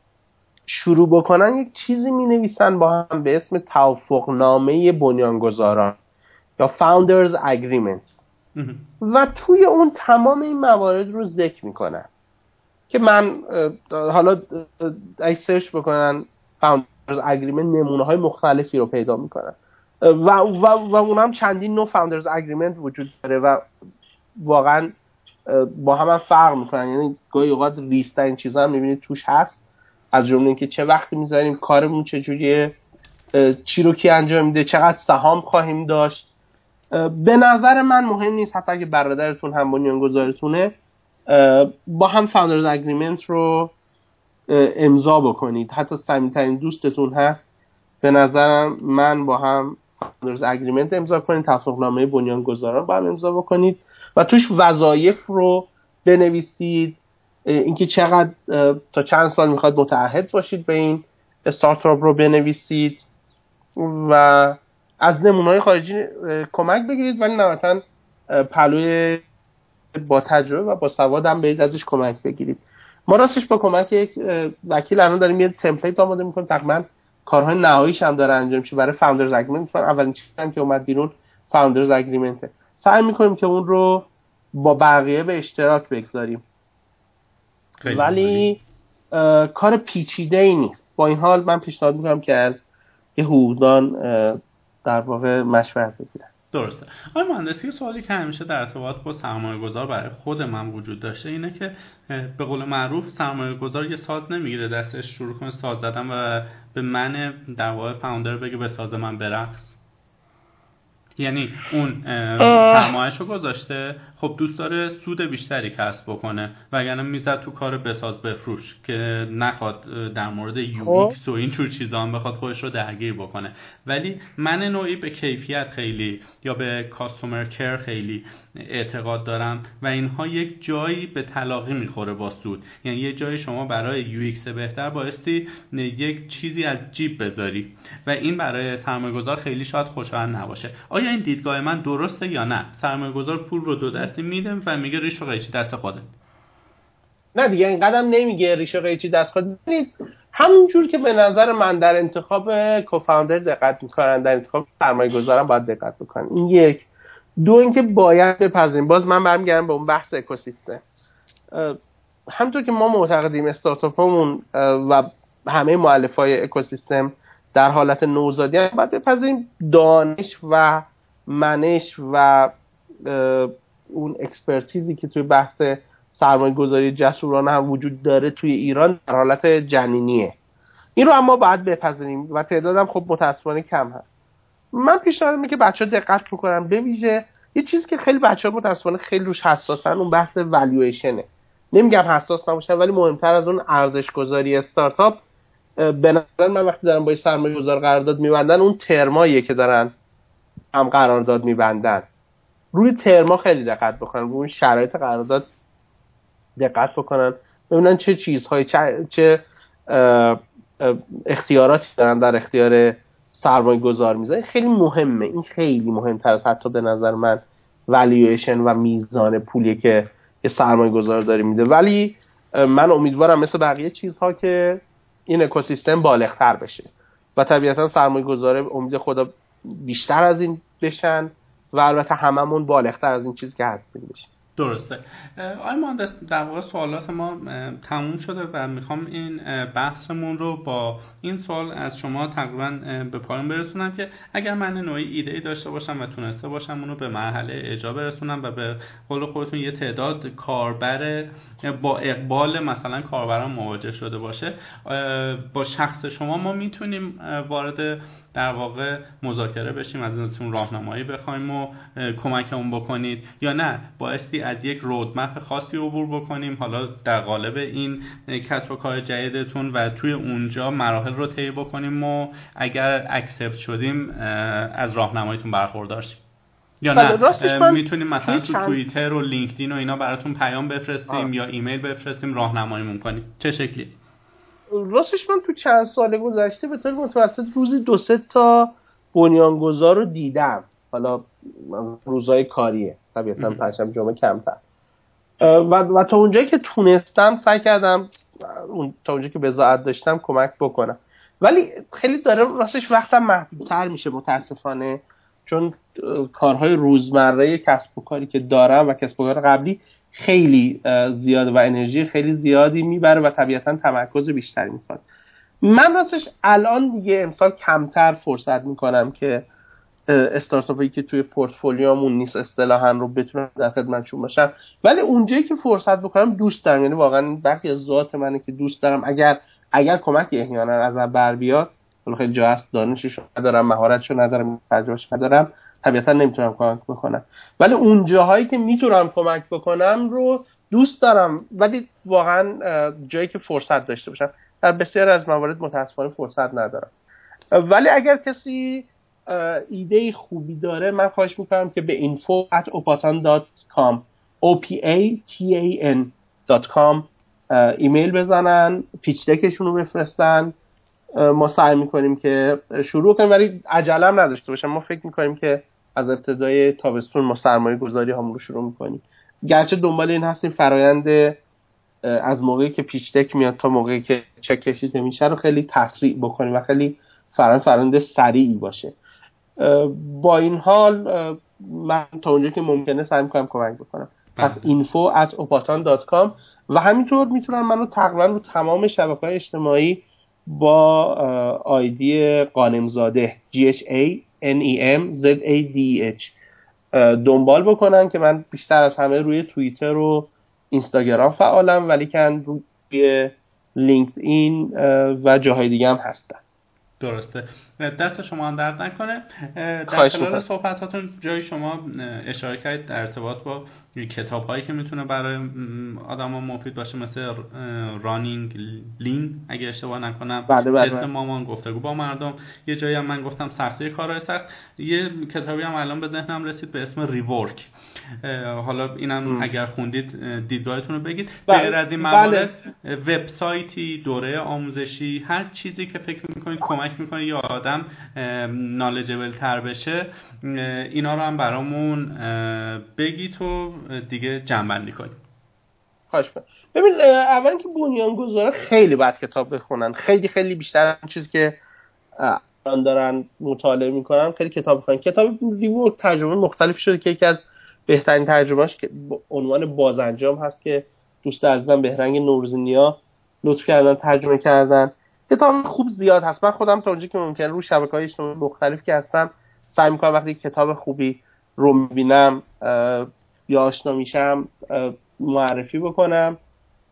شروع بکنن یک چیزی می نویسن با هم به اسم توافقنامه بنیانگذاران یا Founders Agreement. و توی اون تمام این موارد رو ذکر می‌کنن. که من حالا اگه سرچ بکنن Founders Agreement نمونه های مختلفی رو پیدا می‌کنن. و, و, و اون هم چندین نوع Founders Agreement وجود داره و واقعا با هم, هم فرق می‌کنن. یعنی گاهی اوقات لیست این چیزا هم می‌بینید توش هست. از جمله اینکه چه وقتی می‌ذاریم کارمون چجوریه چی رو کی انجام میده چقدر سهام خواهیم داشت. به نظر من مهم نیست حتی اگه برادرتون هم بنیانگذارتونه. با هم founders agreement رو امضا بکنید. حتی صمیمیترین دوستتون هست. به نظرم من با هم founders agreement امضا کنید. توافقنامه بنیانگذاران با هم امضا بکنید. و توش وظایف رو بنویسید. اینکه چقدر تا چند سال می‌خواد متعهد باشید به این استارتاپ رو بنویسید. و از نمونه خارجی کمک بگیرید. ولی نهایتا پلوی با تجربه و با سواد هم برید ازش کمک بگیرید. ما راستش با کمک یک وکیل الان داریم یه template آماده می‌کنیم. تقریبا کارهای نهاییش هم داره انجام میشه. برای founders agreement اولین چیزی که اومد بیرون فاوندرز اگریمنت سعی می‌کنیم که اون رو با بقیه به اشتراک بگذاریم. ولی کار پیچیده ای نیست. با این حال من پیشنهاد می‌کنم که از یه حقوقدان در واقع مشورت بگیرن. درسته. آقای مهندسی سوالی که همیشه در ارتباط با سرمایه گذار برای خود من وجود داشته اینه که به قول معروف سرمایه گذار یه ساز نمی‌گیره دستش شروع کنه ساز زدن و به من در واقع founder بگه به ساز من برقص. یعنی اون سرمایهش رو گذاشته. خب دوست داره سود بیشتری کسب بکنه. وگرنه می‌زد تو کار بساز بفروش که نخواد در مورد U خب. X و این جور چیزا هم بخواد خودش رو درگیر بکنه. ولی من نوعی به کیفیت خیلی یا به customer care خیلی اعتقاد دارم و اینها یک جایی به تلاقی می‌خوره با سود. یعنی یه جایی شما برای UX بهتر بایستی یک چیزی از جیب بذاری. و این برای سرمایه‌گذار خیلی شاید خوشایند نباشه. آیا این دیدگاه من درسته یا نه؟ سرمایه‌گذار پول رو دو دستی میده و میگه ریش و قیچی دست خوده نه دیگه این قدم نمیگه ریش و قیچی دست خود همونجور که به نظر من در انتخاب کوفاندر دقت می‌کنن در انتخاب سرمایه گذارم باید دقت بکنن. این یک. دو اینکه باید بپذیریم. باز من برمیگردم به اون بحث اکوسیستم. همونطور که ما معتقدیم استارتاپمون و همه معلف های اکوسیستم در حالت نوزادی هم باید بپذیریم دانش و منش و اون اکسپرتیزی که توی بحث سرمایه گذاری جسورانه هم وجود داره توی ایران در حالت جنینیه. این رو اما باید بپذیریم و تعدادم خب متاسفانه کم هست. من پیشنهاد که بچه ها دقت بکنن. به ویژه یه چیزی که خیلی بچه ها متاسفانه خیلی روش حساسن اون بحث والویشنه نمیگم حساس نباشن ولی مهمتر از اون ارزش گذاری استارتاپ به نظر من وقتی دارن با سرمایه گذار قرارداد میبندن اون ترماییه که دارن هم قرارداد میبندن. روی ترما خیلی دقت بکنن روی اون شرایط قرارداد دقت بکنن. ببینن چه چیزهایی چه, چه اختیاراتی دارن در اختیار سرمایه گذار می‌زنه خیلی مهمه. این خیلی مهمتر از حتی به نظر من والیویشن و میزان پولی که یه سرمایه گذار داری میده. ولی من امیدوارم مثل بقیه چیزها که این اکوسیستم بالغتر بشه. و طبیعتا سرمایه گذاره امید خدا بیشتر از این بشن و البته هممون بالغتر از این چیزی که هستیم بشیم درسته. آقای مهندس در واقع سوالات ما تموم شده و می‌خوام این بحثمون رو با این سوال از شما تقریبا به پایان برسونم که اگر من نوعی ایده ای داشته باشم و تونسته باشم اونو به مرحله اجا برسونم و به قول خودتون یه تعداد کاربر با اقبال مثلا کاربران مواجه شده باشه با شخص شما ما می‌تونیم وارد در واقع مذاکره بشیم از ازتون راهنمایی بخوایم و کمکمون بکنید یا نه. بایستی از یک رودمپ خاصی عبور بکنیم. حالا در قالب این کسب و کار جدیدتون و توی اونجا مراحل رو طی بکنیم و اگر accept شدیم از راهنماییتون برخوردار شیم. یا بله، نه می‌تونیم مثلا تو توییتر و لینکدین و اینا براتون پیام بفرستیم یا ایمیل بفرستیم راهنماییمون کنید چه شکلی راستش من تو چند سال گذشته به طور متوسط روزی دو سه تا بنیانگذار رو دیدم. حالا روزای کاریه. طبیعتا پنجشنبه جمعه کمتر. و, و تا اونجایی که تونستم سعی کردم تا اونجایی که بزاعت داشتم کمک بکنم. ولی خیلی داره راستش وقتم محدودتر میشه متاسفانه چون کارهای روزمره کسب و کاری که دارم و کسب و کار قبلی خیلی زیاد و انرژی خیلی زیادی می‌بره و طبیعتا تمرکز بیشتری می‌کنه. من راستش الان دیگه امسال کمتر فرصت می‌کنم که استارتاپی که توی پورتفولیومون نیست اصطلاحا رو بتونم در خدمتشون باشم. ولی اونجایی که فرصت بکنم دوست دارم یعنی واقعا از ذات منه که دوست دارم. اگر اگر کمک احیانا از من بر بیاد خیلی جا هست دانشش ندارم مهارتشو ندارم تجربهش ندارم طبیعتا نمی‌تونم کمک بکنم. ولی اون جاهایی که می‌تونم کمک بکنم رو دوست دارم. ولی واقعا جایی که فرصت داشته باشم. در بسیار از موارد متاسفانه فرصت ندارم. ولی اگر کسی ایده خوبی داره من خواهش می‌کنم که به info at opatan.com o p a t ایمیل بزنن پیچ دکشون رو بفرستن. ما سعی می‌کنیم که شروع کنیم ولی عجلم نداشته باشم. ما فکر می‌کنیم که از ابتدای تابستون ما سرمایه گذاری هم رو شروع می‌کنیم. گرچه دنبال این هستیم فرایند از موقعی که پیچ دک میاد تا موقعی که چک کشیده میشه رو خیلی تسریع بکنیم و خیلی فرایند فرایند سریعی باشه. با این حال من تا اونجا که ممکنه سعی می‌کنم کمک بکنم. پس info at opatan.com و همینطور می‌تونم منو تقریبا رو تمام شبکه های اجتماعی با آیدی قانمزاده G H A N E M Z A D H دنبال بکنن که من بیشتر از همه روی توییتر و اینستاگرام فعالم ولی که روی لینکد این و جاهای دیگه هم هستن. درسته. دست شما هم درد نکنه. در خلال صحبتاتون جای شما اشاره کردید در ارتباط با کتاب هایی که می‌تونه برای آدم ها مفید باشه مثل رانینگ لین اگه اشتباه نکنم بله بله اسم مامان گفتگو با مردم یه جایی هم من گفتم سختی کارهای سخت. یه کتابی هم الان به ذهنم رسید به اسم ریورک حالا اینم اگر خوندید دیدگاهتون رو بگید. بله. غیر از این موارد بله. وبسایتی دوره آموزشی هر چیزی که فکر می‌کنید کمک می‌کنه یا آدم نالجبل تر بشه. اینا رو هم برامون بگی تو دیگه جنبندی کنیم. خواهش ببین اول که بنیانگذارا خیلی بد کتاب بخونن. خیلی خیلی بیشتر چیزی که الان دارن مطالعه می‌کنن خیلی کتاب بخونن کتاب ریورک ترجمه مختلف شده که یکی از بهترین ترجمهش که عنوان بازانجام هست که دوست عزیزم بهرنگ نورزنیا لطف کردن ترجمه کردن. کتاب خوب زیاد هست. من خودم تا اونجا که ممکن رو شبکه های اجتماعی مختلف که هستم سعی می‌کنم وقتی کتاب خوبی رو می‌بینم یا آشنا میشم معرفی بکنم.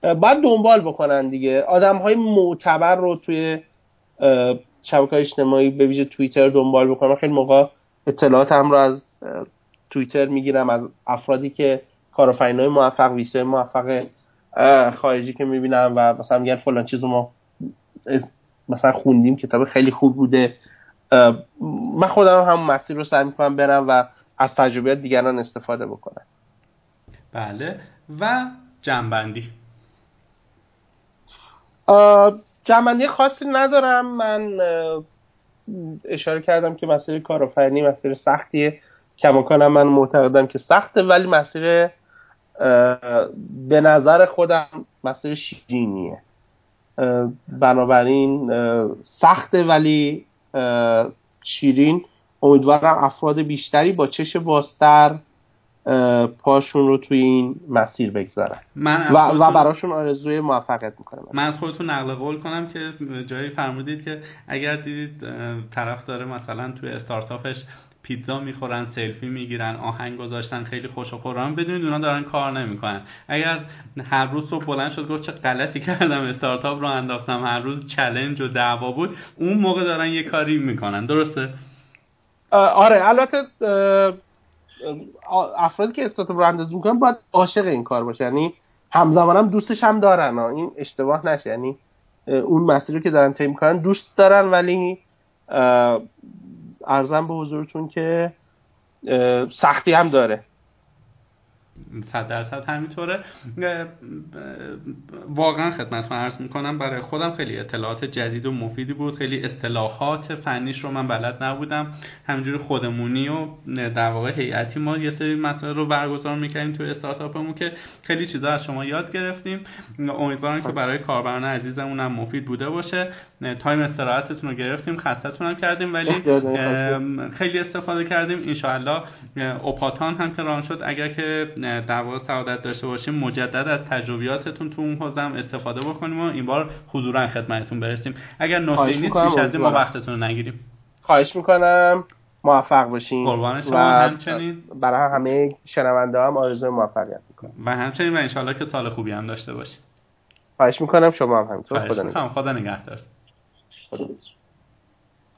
باید دنبال بکنن دیگه. آدم های معتبر رو توی شبکه اجتماعی به ویژه توییتر دنبال بکنم. خیلی موقع اطلاعاتم رو از توییتر می‌گیرم از افرادی که کارآفرین های موفق ویسه موفق خارجی که می‌بینم و مثلا میگن فلان چیز ما مثلا خوندیم کتاب خیلی خوب بوده. من خودم هم مسیر رو سعی می‌کنم برم و از تجربیات دیگران استفاده بکنم. بله. و جنبندی. جنبندی خاصی ندارم. من اشاره کردم که مسیر کارآفرینی مسیر سختیه. کماکانم من معتقدم که سخته ولی مسیر به نظر خودم مسیر شیرینیه. بنابراین سخته ولی شیرین امیدوارم افراد بیشتری با چش بازتر پاشون رو توی این مسیر بگذارن. من و, و براشون آرزوی موفقیت می‌کنم. من از خودتون نقل قول کنم که جایی فرمودید که اگر دیدید طرف داره مثلا توی استارتاپش پیتزا می‌خورن سلفی می‌گیرن آهنگ گذاشتن خیلی خوش و خورم. بدونید اونا دارن کار نمی‌کنن. اگر هر روز صبح بلند شد گفت چه غلطی کردم استارتاپ رو انداختم. هر روز چلنج و دعوا بود. اون موقع دارن یه کاری می‌کنن. درسته؟ آره. البته افرادی که استارتاپ رو اندازی می‌کنن باید عاشق این کار باشه. یعنی همزمان هم دوستش هم دارن. این اشتباه نشه. یعنی اون مسیری که دارن طی می‌کنن دوست دارن ولی ارزم به حضورتون که سختی هم داره. صد درصد همینطوره. واقعا خدمتتون عرض می‌کنم برای خودم خیلی اطلاعات جدید و مفیدی بود. خیلی اصطلاحات فنیش رو من بلد نبودم. همینجوری خودمونی و در واقع هیئتی ما یه سری مسائل رو برگزار می‌کردیم توی استارتاپمون که خیلی چیزا از شما یاد گرفتیم. امیدوارم که برای کاربران عزیزمون هم مفید بوده باشه. تایم استراحتتون رو گرفتیم خستتون هم کردیم ولی خیلی استفاده کردیم. انشاءالله اوپاتان هم که ران شد اگر که در واقع سعادت داشته باشیم مجدد از تجربیاتتون تو اون حوزه استفاده بکنیم و این بار حضورا خدمتتون برسیم. اگر نکته نیست بیش از این ما وقتتون رو نگیریم. خواهش می‌کنم. موفق باشین. قربان شما همچنین. برای همه شنونده هم آرزوی موفقیت می‌کنم. و همچنین و انشالله که سال خوبی هم داشته باشید خواهش می‌کنم. شما هم همینطور. خدا نگهدار. خدا نگهدار.